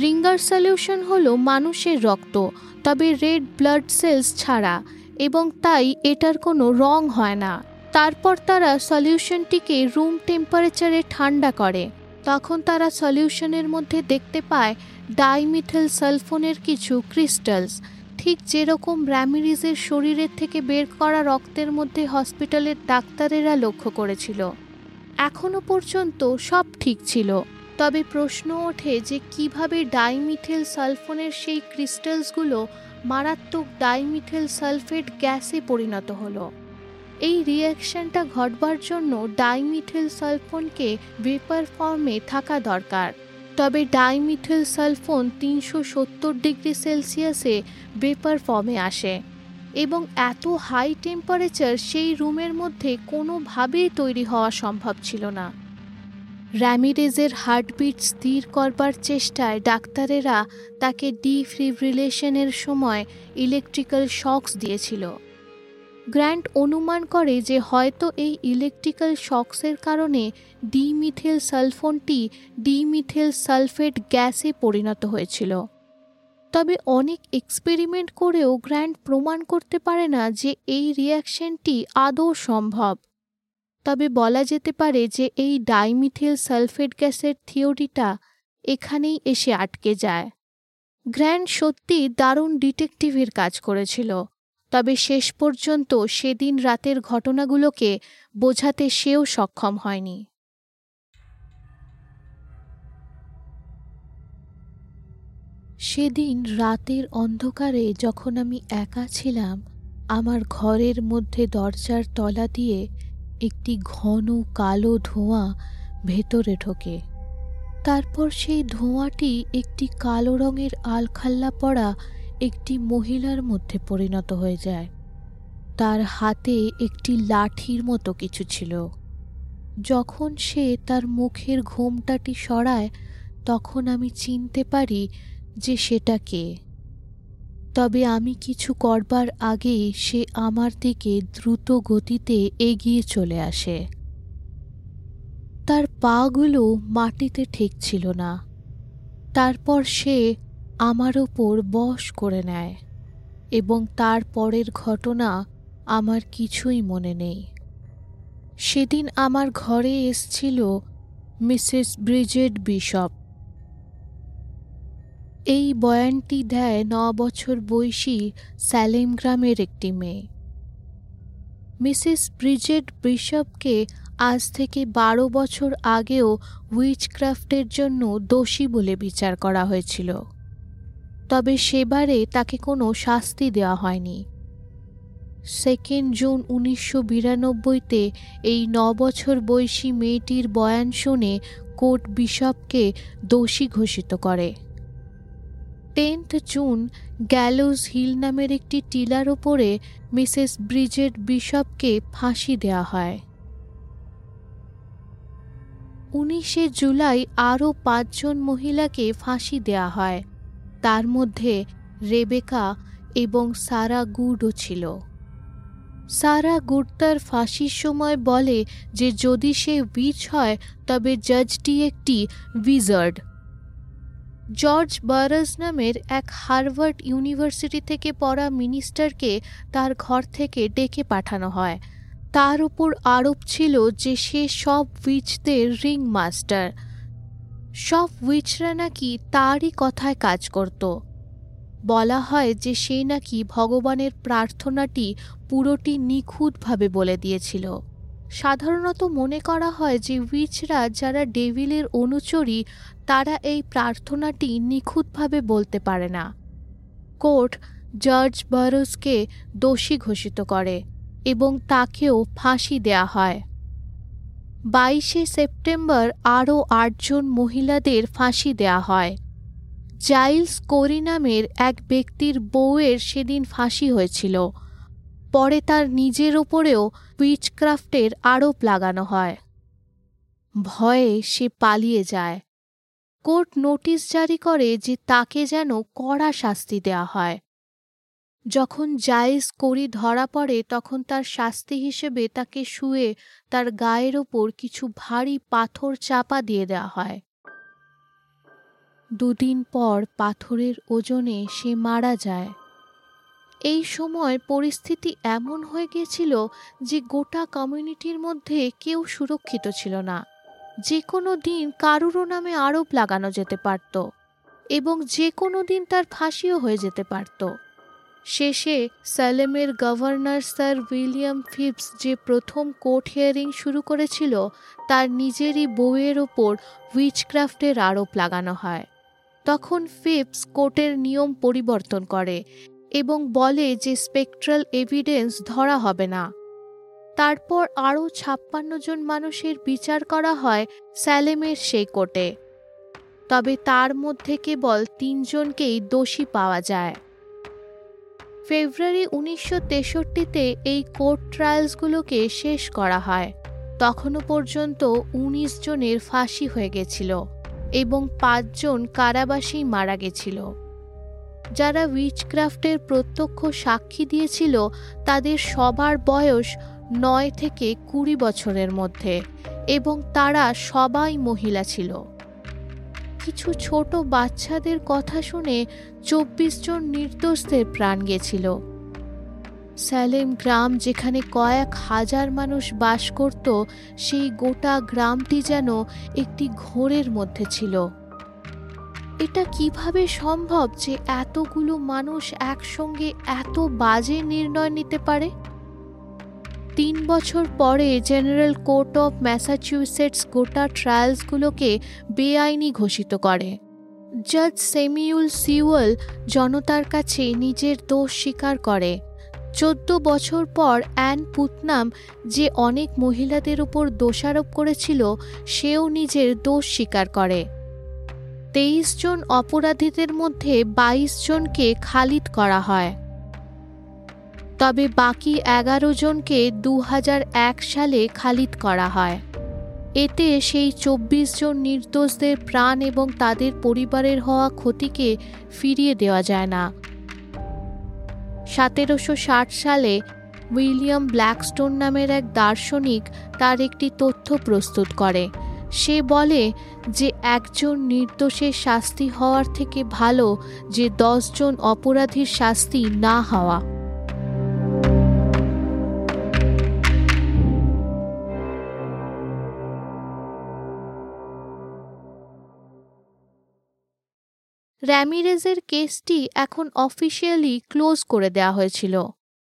Speaker 1: রিঙ্গার সলিউশন হল মানুষের রক্ত, তবে রেড ব্লাড সেলস ছাড়া, এবং তাই এটার কোনো রং হয় না। তারপর তারা সলিউশনটিকে রুম টেম্পারেচারে ঠান্ডা করে। তখন তারা সলিউশনের মধ্যে দেখতে পায় ডাইমিথেল সালফোনের কিছু ক্রিস্টালস। ঠিক যেরকম র্যামিরিজের শরীরের থেকে বের করা রক্তের মধ্যে হসপিটালের ডাক্তারেরা লক্ষ্য করেছিল। এখনও পর্যন্ত সব ঠিক ছিল। তবে প্রশ্ন ওঠে যে কীভাবে ডাইমিথেল সালফোনের সেই ক্রিস্টালসগুলো মারাত্মক ডাইমিথেল সালফেট গ্যাসে পরিণত হলো। এই রিয়াকশনটা ঘটবার জন্য ডাইমিথেল সালফোনকে ভেপার ফর্মে থাকা দরকার। তবে ডাইমিথেল সালফোন তিনশো সত্তর ডিগ্রি সেলসিয়াসে ভেপার ফর্মে আসে এবং এত হাই টেম্পারেচার সেই রুমের মধ্যে কোনোভাবেই তৈরি হওয়া সম্ভব ছিল না। র্যামিরেজের হার্টবিট স্থির করবার চেষ্টায় ডাক্তারেরা তাকে ডিফ্রিব্রিলেশনের সময় ইলেকট্রিক্যাল শক্স দিয়েছিল। গ্র্যান্ট অনুমান করে যে হয়তো এই ইলেকট্রিক্যাল শক্সের কারণে ডিমিথেল সালফোনটি ডিমিথেল সালফেট গ্যাসে পরিণত হয়েছিল। তবে অনেক এক্সপেরিমেন্ট করেও গ্র্যান্ট প্রমাণ করতে পারে না যে এই রিয়াকশনটি আদৌ সম্ভব। তবে বলা যেতে পারে যে এই ডাইমিথেল সালফেট গ্যাসের থিওরিটা এখানেই এসে আটকে যায়। গ্র্যান্ড সত্যি দারুণ ডিটেকটিভের কাজ করেছিল। তবে শেষ পর্যন্ত সেদিন রাতের ঘটনাগুলোকে বোঝাতে সেও সক্ষম হয়নি। সেদিন রাতের অন্ধকারে যখন আমি একা ছিলাম, আমার ঘরের মধ্যে দরজার তলা দিয়ে একটি ঘন কালো ধোঁয়া ভেতরে ঢোকে। তারপর সেই ধোঁয়াটি একটি কালো রঙের আলখাল্লা পড়া একটি মহিলার মধ্যে পরিণত হয়ে যায়। তার হাতে একটি লাঠির মতো কিছু ছিল। যখন সে তার মুখের ঘোমটাটি সরায়, তখন আমি চিনতে পারি যে সেটা কে। তবে আমি কিছু করবার আগে সে আমার দিকে দ্রুত গতিতে এগিয়ে চলে আসে। তার পাগুলো মাটিতে ঠেকছিল না। তারপর সে আমার ওপর বশ করে নেয় এবং তার পরের ঘটনা আমার কিছুই মনে নেই। সেদিন আমার ঘরে এসছিল মিসেস ব্রিজেট বিশপ। এই বয়ানটি দেয় ন বছর বয়সী স্যালেম গ্রামের একটি মেয়ে। মিসেস ব্রিজেট বিশপকে আজ থেকে বারো বছর আগেও উইচক্রাফটের জন্য দোষী বলে বিচার করা হয়েছিল। তবে সেবারে তাকে কোনো শাস্তি দেওয়া হয়নি। সেকেন্ড জুন উনিশশো বিরানব্বইতে এই ন বছর বয়সী মেয়েটির বয়ান শুনে কোর্ট বিশপকে দোষী ঘোষিত করে। টেন্থ জুন গ্যালোজ হিল নামের একটি টিলার ওপরে মিসেস ব্রিজেট বিশপকে ফাঁসি দেওয়া হয়। উনিশে জুলাই আরও পাঁচজন মহিলাকে ফাঁসি দেওয়া হয়। তার মধ্যে রেবেকা এবং সারা গুডও ছিল। সারা গুড তার ফাঁসির সময় বলে যে যদি সে উইচ হয়, তবে জাজটি একটি উইজার্ড জর্জ বারাস নামের এক হার্ভার্ড ইউনিভার্সিটি থেকে পড়া মিনিস্টারকে তার ঘর থেকে ডেকে পাঠানো হয়। তার উপর আরোপ ছিল যে সে সব উইচদের রিং মাস্টার সব উইচরা নাকি তারই কথায় কাজ করত। বলা হয় যে সে নাকি ভগবানের প্রার্থনাটি পুরোটি নিখুঁতভাবে বলে দিয়েছিল। সাধারণত মনে করা হয় যে উইচরা যারা ডেভিলের অনুচরী, তারা এই প্রার্থনাটি নিখুঁতভাবে বলতে পারে না। কোর্ট জর্জ বারোসকে দোষী ঘোষিত করে এবং তাকেও ফাঁসি দেয়া হয়। বাইশে সেপ্টেম্বর আরও আটজন মহিলাদের ফাঁসি দেয়া হয়। জাইলস কোরি নামের এক ব্যক্তির বউয়ের সেদিন ফাঁসি হয়েছিল। পরে তার নিজের ওপরেও উইচক্রাফটের আরোপ লাগানো হয়। ভয়ে সে পালিয়ে যায়। কোর্ট নোটিশ জারি করে যে তাকে যেন কড়া শাস্তি দেওয়া হয়। যখন জায়েজ করি ধরা পড়ে, তখন তার শাস্তি হিসেবে তাকে শুয়ে তার গায়ের ওপর কিছু ভারী পাথর চাপা দিয়ে দেওয়া হয়। দুদিন পর পাথরের ওজনে সে মারা যায়। এই সময় পরিস্থিতি এমন হয়ে গিয়েছিল যে গোটা কমিউনিটির মধ্যে কেউ সুরক্ষিত ছিল না। যে কোনো দিন কারুরও নামে আরোপ লাগানো যেতে পারত এবং যে কোনো দিন তার ফাঁসিও হয়ে যেতে পারত। শেষে স্যালেমের গভর্নর স্যার উইলিয়াম ফিপস যে প্রথম কোর্ট হিয়ারিং শুরু করেছিল, তার নিজেরই বউয়ের ওপর উইচক্রাফটের আরোপ লাগানো হয়। তখন ফিপস কোর্টের নিয়ম পরিবর্তন করে এবং বলে যে স্পেকট্রাল এভিডেন্স ধরা হবে না। তারপর আরও ছাপ্পান্ন জন মানুষের বিচার করা হয় স্যালেমের সেই কোর্টে। তবে তার মধ্যে কেবল তিনজনকেই দোষী পাওয়া যায়। ফেব্রুয়ারি উনিশশো তেষট্টিতে এই কোর্ট ট্রায়ালসগুলোকে শেষ করা হয়। তখনও পর্যন্ত উনিশ জনের ফাঁসি হয়ে গেছিল এবং পাঁচজন কারাবাসী মারা গেছিল। যারা উইচক্রাফ্টের প্রত্যক্ষ সাক্ষী দিয়েছিল, তাদের সবার বয়স নয় থেকে কুড়ি বছরের মধ্যে এবং তারা সবাই মহিলা ছিল। কিছু ছোট বাচ্চাদের কথা শুনে চব্বিশ জন নির্দোষদের প্রাণ গেছিল। স্যালেম গ্রাম যেখানে কয়েক হাজার মানুষ বাস করত, সেই গোটা গ্রামটি যেন একটি ঘোরের মধ্যে ছিল। এটা কীভাবে সম্ভব যে এতগুলো মানুষ একসঙ্গে এত বাজে নির্ণয় নিতে পারে? তিন বছর পরে জেনারেল কোর্ট অফ ম্যাসাচুসেটস গোটা ট্রায়ালসগুলোকে বেআইনি ঘোষিত করে। জাজ সেমিউল সিওয়েল জনতার কাছে নিজের দোষ স্বীকার করে। চোদ্দ বছর পর অ্যান পুতনাম যে অনেক মহিলাদের উপর দোষারোপ করেছিল, সেও নিজের দোষ স্বীকার করে। তেইশ জন অপরাধীদের মধ্যে বাইশ জনকে খালিদ করা হয়। তবে বাকি এগারো জনকে দু হাজার এক সালে খালিদ করা হয়। এতে সেই চব্বিশ জন নির্দোষদের প্রাণ এবং তাদের পরিবারের হওয়া ক্ষতিকে ফিরিয়ে দেওয়া যায় না। সতেরোশো ষাট সালে উইলিয়াম ব্ল্যাকস্টোন নামের এক দার্শনিক তার একটি তথ্য প্রস্তুত করে। সে বলে যে, একজন নির্দোষের শাস্তি হওয়ার থেকে ভালো যে দশজন অপরাধীর শাস্তি না হওয়া। র্যামিরেজের কেসটি এখন অফিসিয়ালি ক্লোজ করে দেওয়া হয়েছিল।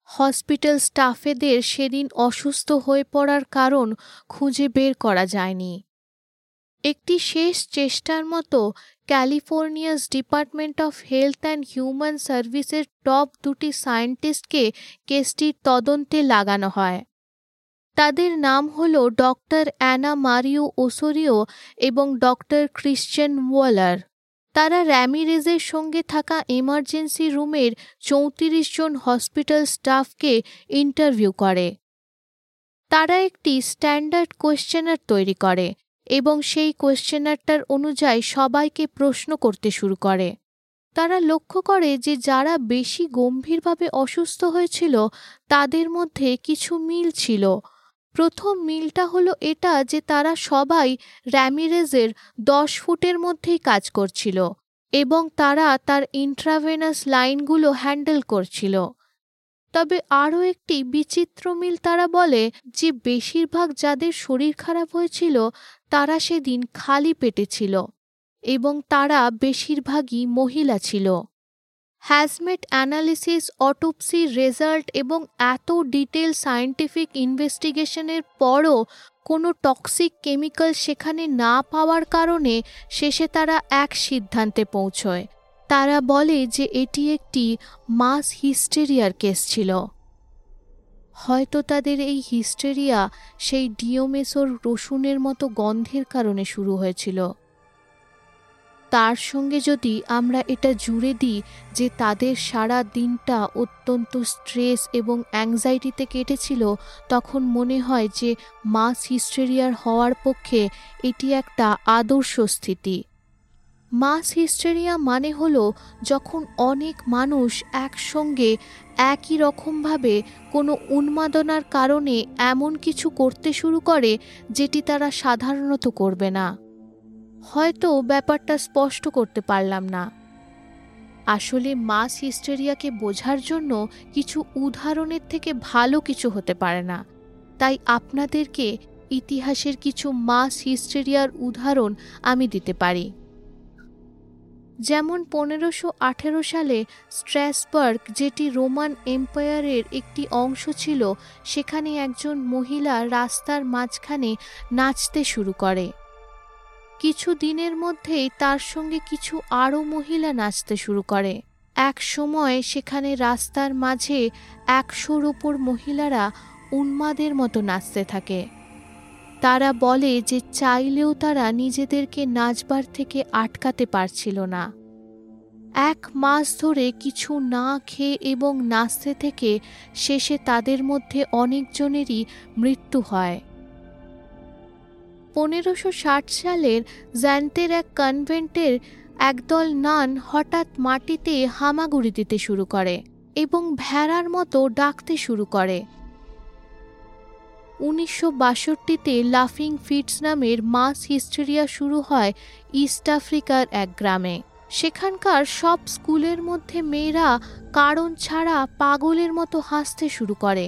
Speaker 1: হসপিটাল স্টাফেদের সেদিন অসুস্থ হয়ে পড়ার কারণ খুঁজে বের করা যায়নি। একটি শেষ চেষ্টার মতো California's department of health and human সার্ভিসের টপ দুটি সায়েন্টিস্টকে কেসটির তদন্তে লাগানো হয়। তাদের নাম হল ডক্টর অ্যানা মারিও ওসোরিও এবং ডক্টর ক্রিশ্চিয়ান ওয়ালার। তারা র্যামিরেজের সঙ্গে থাকা এমার্জেন্সি রুমের চৌত্রিশ জন হসপিটাল স্টাফকে ইন্টারভিউ করে। তারা একটি স্ট্যান্ডার্ড কোয়েশ্চেনার তৈরি করে এবং সেই কোয়েশ্চেনারটার অনুযায়ী সবাইকে প্রশ্ন করতে শুরু করে। তারা লক্ষ্য করে যে যারা বেশি গম্ভীরভাবে অসুস্থ হয়েছিল, তাদের মধ্যে কিছু মিল ছিল। প্রথম মিলটা হলো এটা যে তারা সবাই র্যামিরেজের দশ ফুটের মধ্যেই কাজ করছিল এবং তারা তার ইন্ট্রাভেনাস লাইনগুলো হ্যান্ডেল করছিল। তবে আরও একটি বিচিত্র মিল তারা বলে যে বেশিরভাগ যাদের শরীর খারাপ হয়েছিল তারা সেদিন খালি পেটে ছিল এবং তারা বেশিরভাগই মহিলা ছিল। হ্যাজমেট অ্যানালিসিস অটোপসি রেজাল্ট এবং এত ডিটেল সায়েন্টিফিক ইনভেস্টিগেশনের পরও কোনো টক্সিক কেমিক্যাল সেখানে না পাওয়ার কারণে শেষে তারা এক সিদ্ধান্তে পৌঁছয়। তারা বলে যে এটি একটি মাস হিস্টেরিয়ার কেস ছিল। হয়তো তাদের এই হিস্টেরিয়া সেই ডিওমেসোর রসুনের মতো গন্ধের কারণে শুরু হয়েছিল। তার সঙ্গে যদি আমরা এটা জুড়ে দিই যে তাদের সারা দিনটা অত্যন্ত স্ট্রেস এবং অ্যাংজাইটিতে কেটেছিল, তখন মনে হয় যে মাস হিস্টেরিয়ার হওয়ার পক্ষে এটি একটা আদর্শ স্থিতি। মাস হিস্টেরিয়া মানে হলো যখন অনেক মানুষ একসঙ্গে একই রকমভাবে কোনো উন্মাদনার কারণে এমন কিছু করতে শুরু করে যেটি তারা সাধারণত করবে না। হয়তো ব্যাপারটা স্পষ্ট করতে পারলাম না। আসলে মাস হিস্টেরিয়াকে বোঝার জন্য কিছু উদাহরণের থেকে ভালো কিছু হতে পারে না। তাই আপনাদেরকে ইতিহাসের কিছু মাস হিস্টেরিয়ার উদাহরণ আমি দিতে পারি। যেমন পনেরোশো আঠেরো সালে স্ট্র্যাসবার্গ, যেটি রোমান এম্পায়ারের একটি অংশ ছিল, সেখানে একজন মহিলা রাস্তার মাঝখানে নাচতে শুরু করে। কিছু দিনের মধ্যেই তার সঙ্গে কিছু আরও মহিলা নাচতে শুরু করে। এক সময় সেখানে রাস্তার মাঝে একশোর ওপর মহিলারা উন্মাদের মতো নাচতে থাকে। তারা বলে যে চাইলেও তারা নিজেদেরকে নাচবার থেকে আটকাতে পারছিল না। এক মাস ধরে কিছু না খেয়ে এবং নাচতে থেকে শেষে তাদের মধ্যে অনেকজনেরই মৃত্যু হয়। পনেরোশো সালের জ্যান্তের এক কনভেন্টের একদল নান হঠাৎ মাটিতে হামাগুড়ি দিতে শুরু করে এবং ভেড়ার মতো ডাকতে শুরু করে। উনিশশো বাষট্টিতে লাফিং ফিটস নামের মাস হিস্টেরিয়া শুরু হয় ইস্ট আফ্রিকার এক গ্রামে। সেখানকার সব স্কুলের মধ্যে মেয়েরা কারণ ছাড়া পাগলের মতো হাসতে শুরু করে।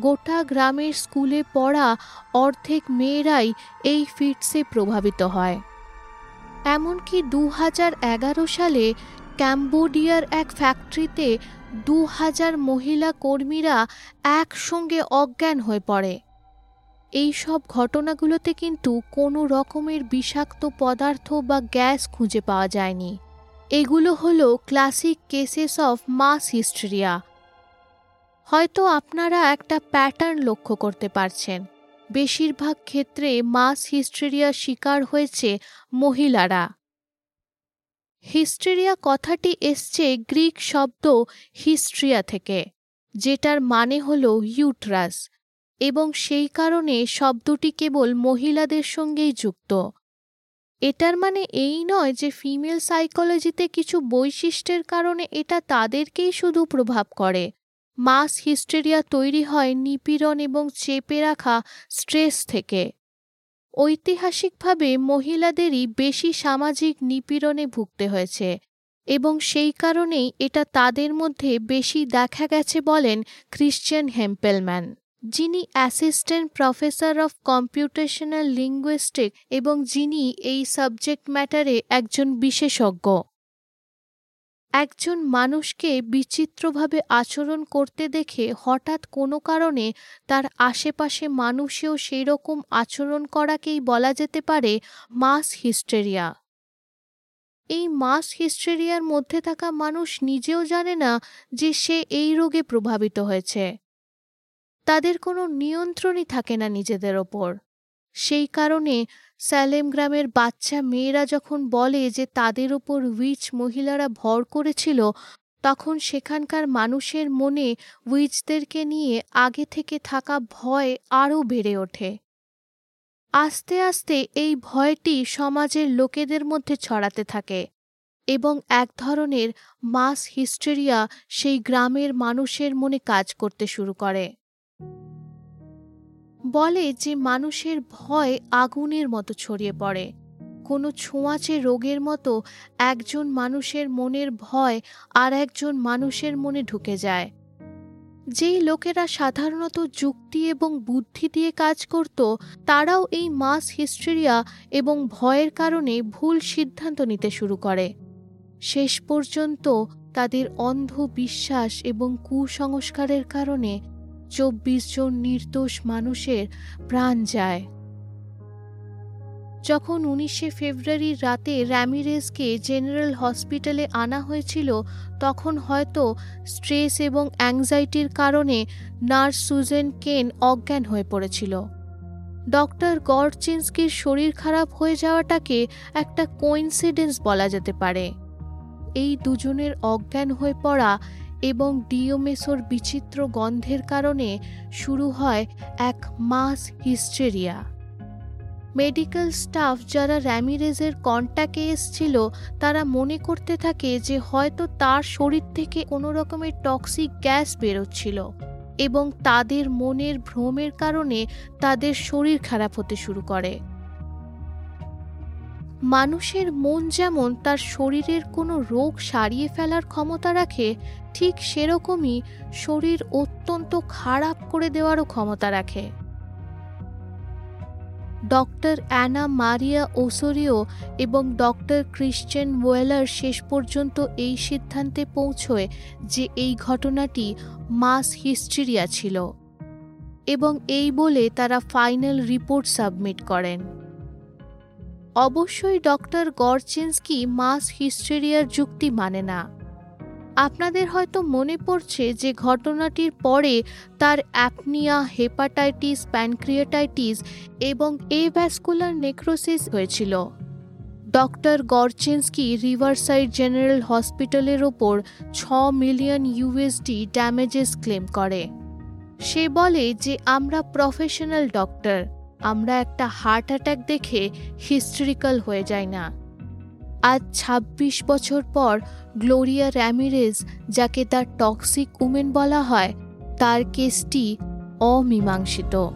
Speaker 1: গোটা গ্রামের স্কুলে পড়া অর্ধেক মেয়েরাই এই ফিটসে প্রভাবিত হয়। এমনকি দু হাজার এগারো সালে ক্যাম্বোডিয়ার এক ফ্যাক্টরিতে দু হাজার মহিলা কর্মীরা একসঙ্গে অজ্ঞান হয়ে পড়ে। এই সব ঘটনাগুলোতে কিন্তু কোনো রকমের বিষাক্ত পদার্থ বা গ্যাস খুঁজে পাওয়া যায়নি। এগুলো হলো classic cases of mass hysteria হয়তো আপনারা একটা প্যাটার্ন লক্ষ্য করতে পারছেন। বেশিরভাগ ক্ষেত্রে মাস হিস্ট্রিয়ার শিকার হয়েছে মহিলারা। হিস্ট্রিয়া কথাটি এসছে গ্রিক শব্দ হিস্ট্রিয়া থেকে, যেটার মানে হল ইউট্রাস, এবং সেই কারণে শব্দটি কেবল মহিলাদের সঙ্গেই যুক্ত। এটার মানে এই নয় যে ফিমেল সাইকোলজিতে কিছু বৈশিষ্ট্যের কারণে এটা তাদেরকেই শুধু প্রভাব করে। মাস হিস্টেরিয়া তৈরি হয় নিপীড়ন এবং চেপে রাখা স্ট্রেস থেকে। ঐতিহাসিকভাবে মহিলাদেরই বেশি সামাজিক নিপীড়নে ভুগতে হয়েছে এবং সেই কারণেই এটা তাদের মধ্যে বেশি দেখা গেছে বলেন ক্রিশ্চিয়ান হেম্পেলম্যান, যিনি assistant professor of computational linguistic এবং যিনি এই সাবজেক্ট ম্যাটারে একজন বিশেষজ্ঞ। একজন মানুষকে বিচিত্রভাবে আচরণ করতে দেখে হঠাৎ কোনো কারণে তার আশেপাশে মানুষেও সেই রকম আচরণ করাকেই বলা যেতে পারে মাস হিস্টেরিয়া। এই মাস হিস্টেরিয়ার মধ্যে থাকা মানুষ নিজেও জানে না যে সে এই রোগে প্রভাবিত হয়েছে। তাদের কোনো নিয়ন্ত্রণই থাকে না নিজেদের ওপর। সেই কারণে স্যালেম গ্রামের বাচ্চা মেয়েরা যখন বলে যে তাদের ওপর উইচ মহিলারা ভর করেছিল, তখন সেখানকার মানুষের মনে উইচদেরকে নিয়ে আগে থেকে থাকা ভয় আরও বেড়ে ওঠে। আস্তে আস্তে এই ভয়টি সমাজের লোকেদের মধ্যে ছড়াতে থাকে এবং এক ধরনের মাস হিস্টেরিয়া সেই গ্রামের মানুষের মনে কাজ করতে শুরু করে। বলে যে মানুষের ভয় আগুনের মতো ছড়িয়ে পড়ে। কোনো ছোঁয়াচে রোগের মতো একজন মানুষের মনের ভয় আর একজন মানুষের মনে ঢুকে যায়। যেই লোকেরা সাধারণত যুক্তি এবং বুদ্ধি দিয়ে কাজ করত, তারাও এই মাস হিস্ট্রিয়া এবং ভয়ের কারণে ভুল সিদ্ধান্ত নিতে শুরু করে। শেষ পর্যন্ত তাদের অন্ধ বিশ্বাস এবং কুসংস্কারের কারণে চব্বিশ জন নির্দোষ মানুষের প্রাণ যায়। যখন উনিশে ফেব্রুয়ারির রাতে র্যামিরেজকে জেনারেল হসপিটালে আনা হয়েছিল, তখন হয়তো স্ট্রেস এবং অ্যাংজাইটির কারণে নার্স সুজেন কেন অজ্ঞান হয়ে পড়েছিল। ডক্টর গডচিন্সকির শরীর খারাপ হয়ে যাওয়াটাকে একটা কোইন্সিডেন্স বলা যেতে পারে। এই দুজনের অজ্ঞান হয়ে পড়া এবং ডিওমেসোর বিচিত্র গন্ধের কারণে শুরু হয় এক মাস হিস্টেরিয়া। মেডিকেল স্টাফ যারা র্যামিরেজের কন্ট্যাক্টে এসছিল, তারা মনে করতে থাকে যে হয়তো তার শরীর থেকে কোনো রকমের টক্সিক গ্যাস বেরোচ্ছিল এবং তাদের মনের ভ্রমের কারণে তাদের শরীর খারাপ হতে শুরু করে। মানুষের মন যেমন তার শরীরের কোনো রোগ সারিয়ে ফেলার ক্ষমতা রাখে, ঠিক সেরকমই শরীর অত্যন্ত খারাপ করে দেওয়ারও ক্ষমতা রাখে। ডক্টর অ্যানা মারিয়া ওসোরিও এবং ডক্টর ক্রিশ্চিয়ান ওয়েলার শেষ পর্যন্ত এই সিদ্ধান্তে পৌঁছয় যে এই ঘটনাটি মাস হিস্ট্রিয়া ছিল এবং এই বলে তারা ফাইনাল রিপোর্ট সাবমিট করেন। অবশ্যই ডক্টর গরচেন্সকি মাস হিস্টেরিয়ার যুক্তি মানে না। আপনাদের হয়তো মনে পড়ছে যে ঘটনাটির পরে তার অ্যাপনিয়া, হেপাটাইটিস, প্যানক্রিয়েটাইটিস এবং এভ্যাসকুলার নেক্রোসিস হয়েছিল। ডক্টর গরচেন্সকি রিভারসাইড জেনারেল হসপিটালের ওপর ছ মিলিয়ন ইউএসডি ড্যামেজেস ক্লেম করে। সে বলে যে, আমরা প্রফেশনাল ডক্টর। আমরা একটা হার্ট অ্যাটাক দেখে হিস্ট্রিক্যাল হয়ে যাই না। আজ ২৬ বছর পর গ্লোরিয়া র্যামিরেজ যাকে তার টক্সিক উমেন বলা হয়, তার কেসটি অমীমাংসিত।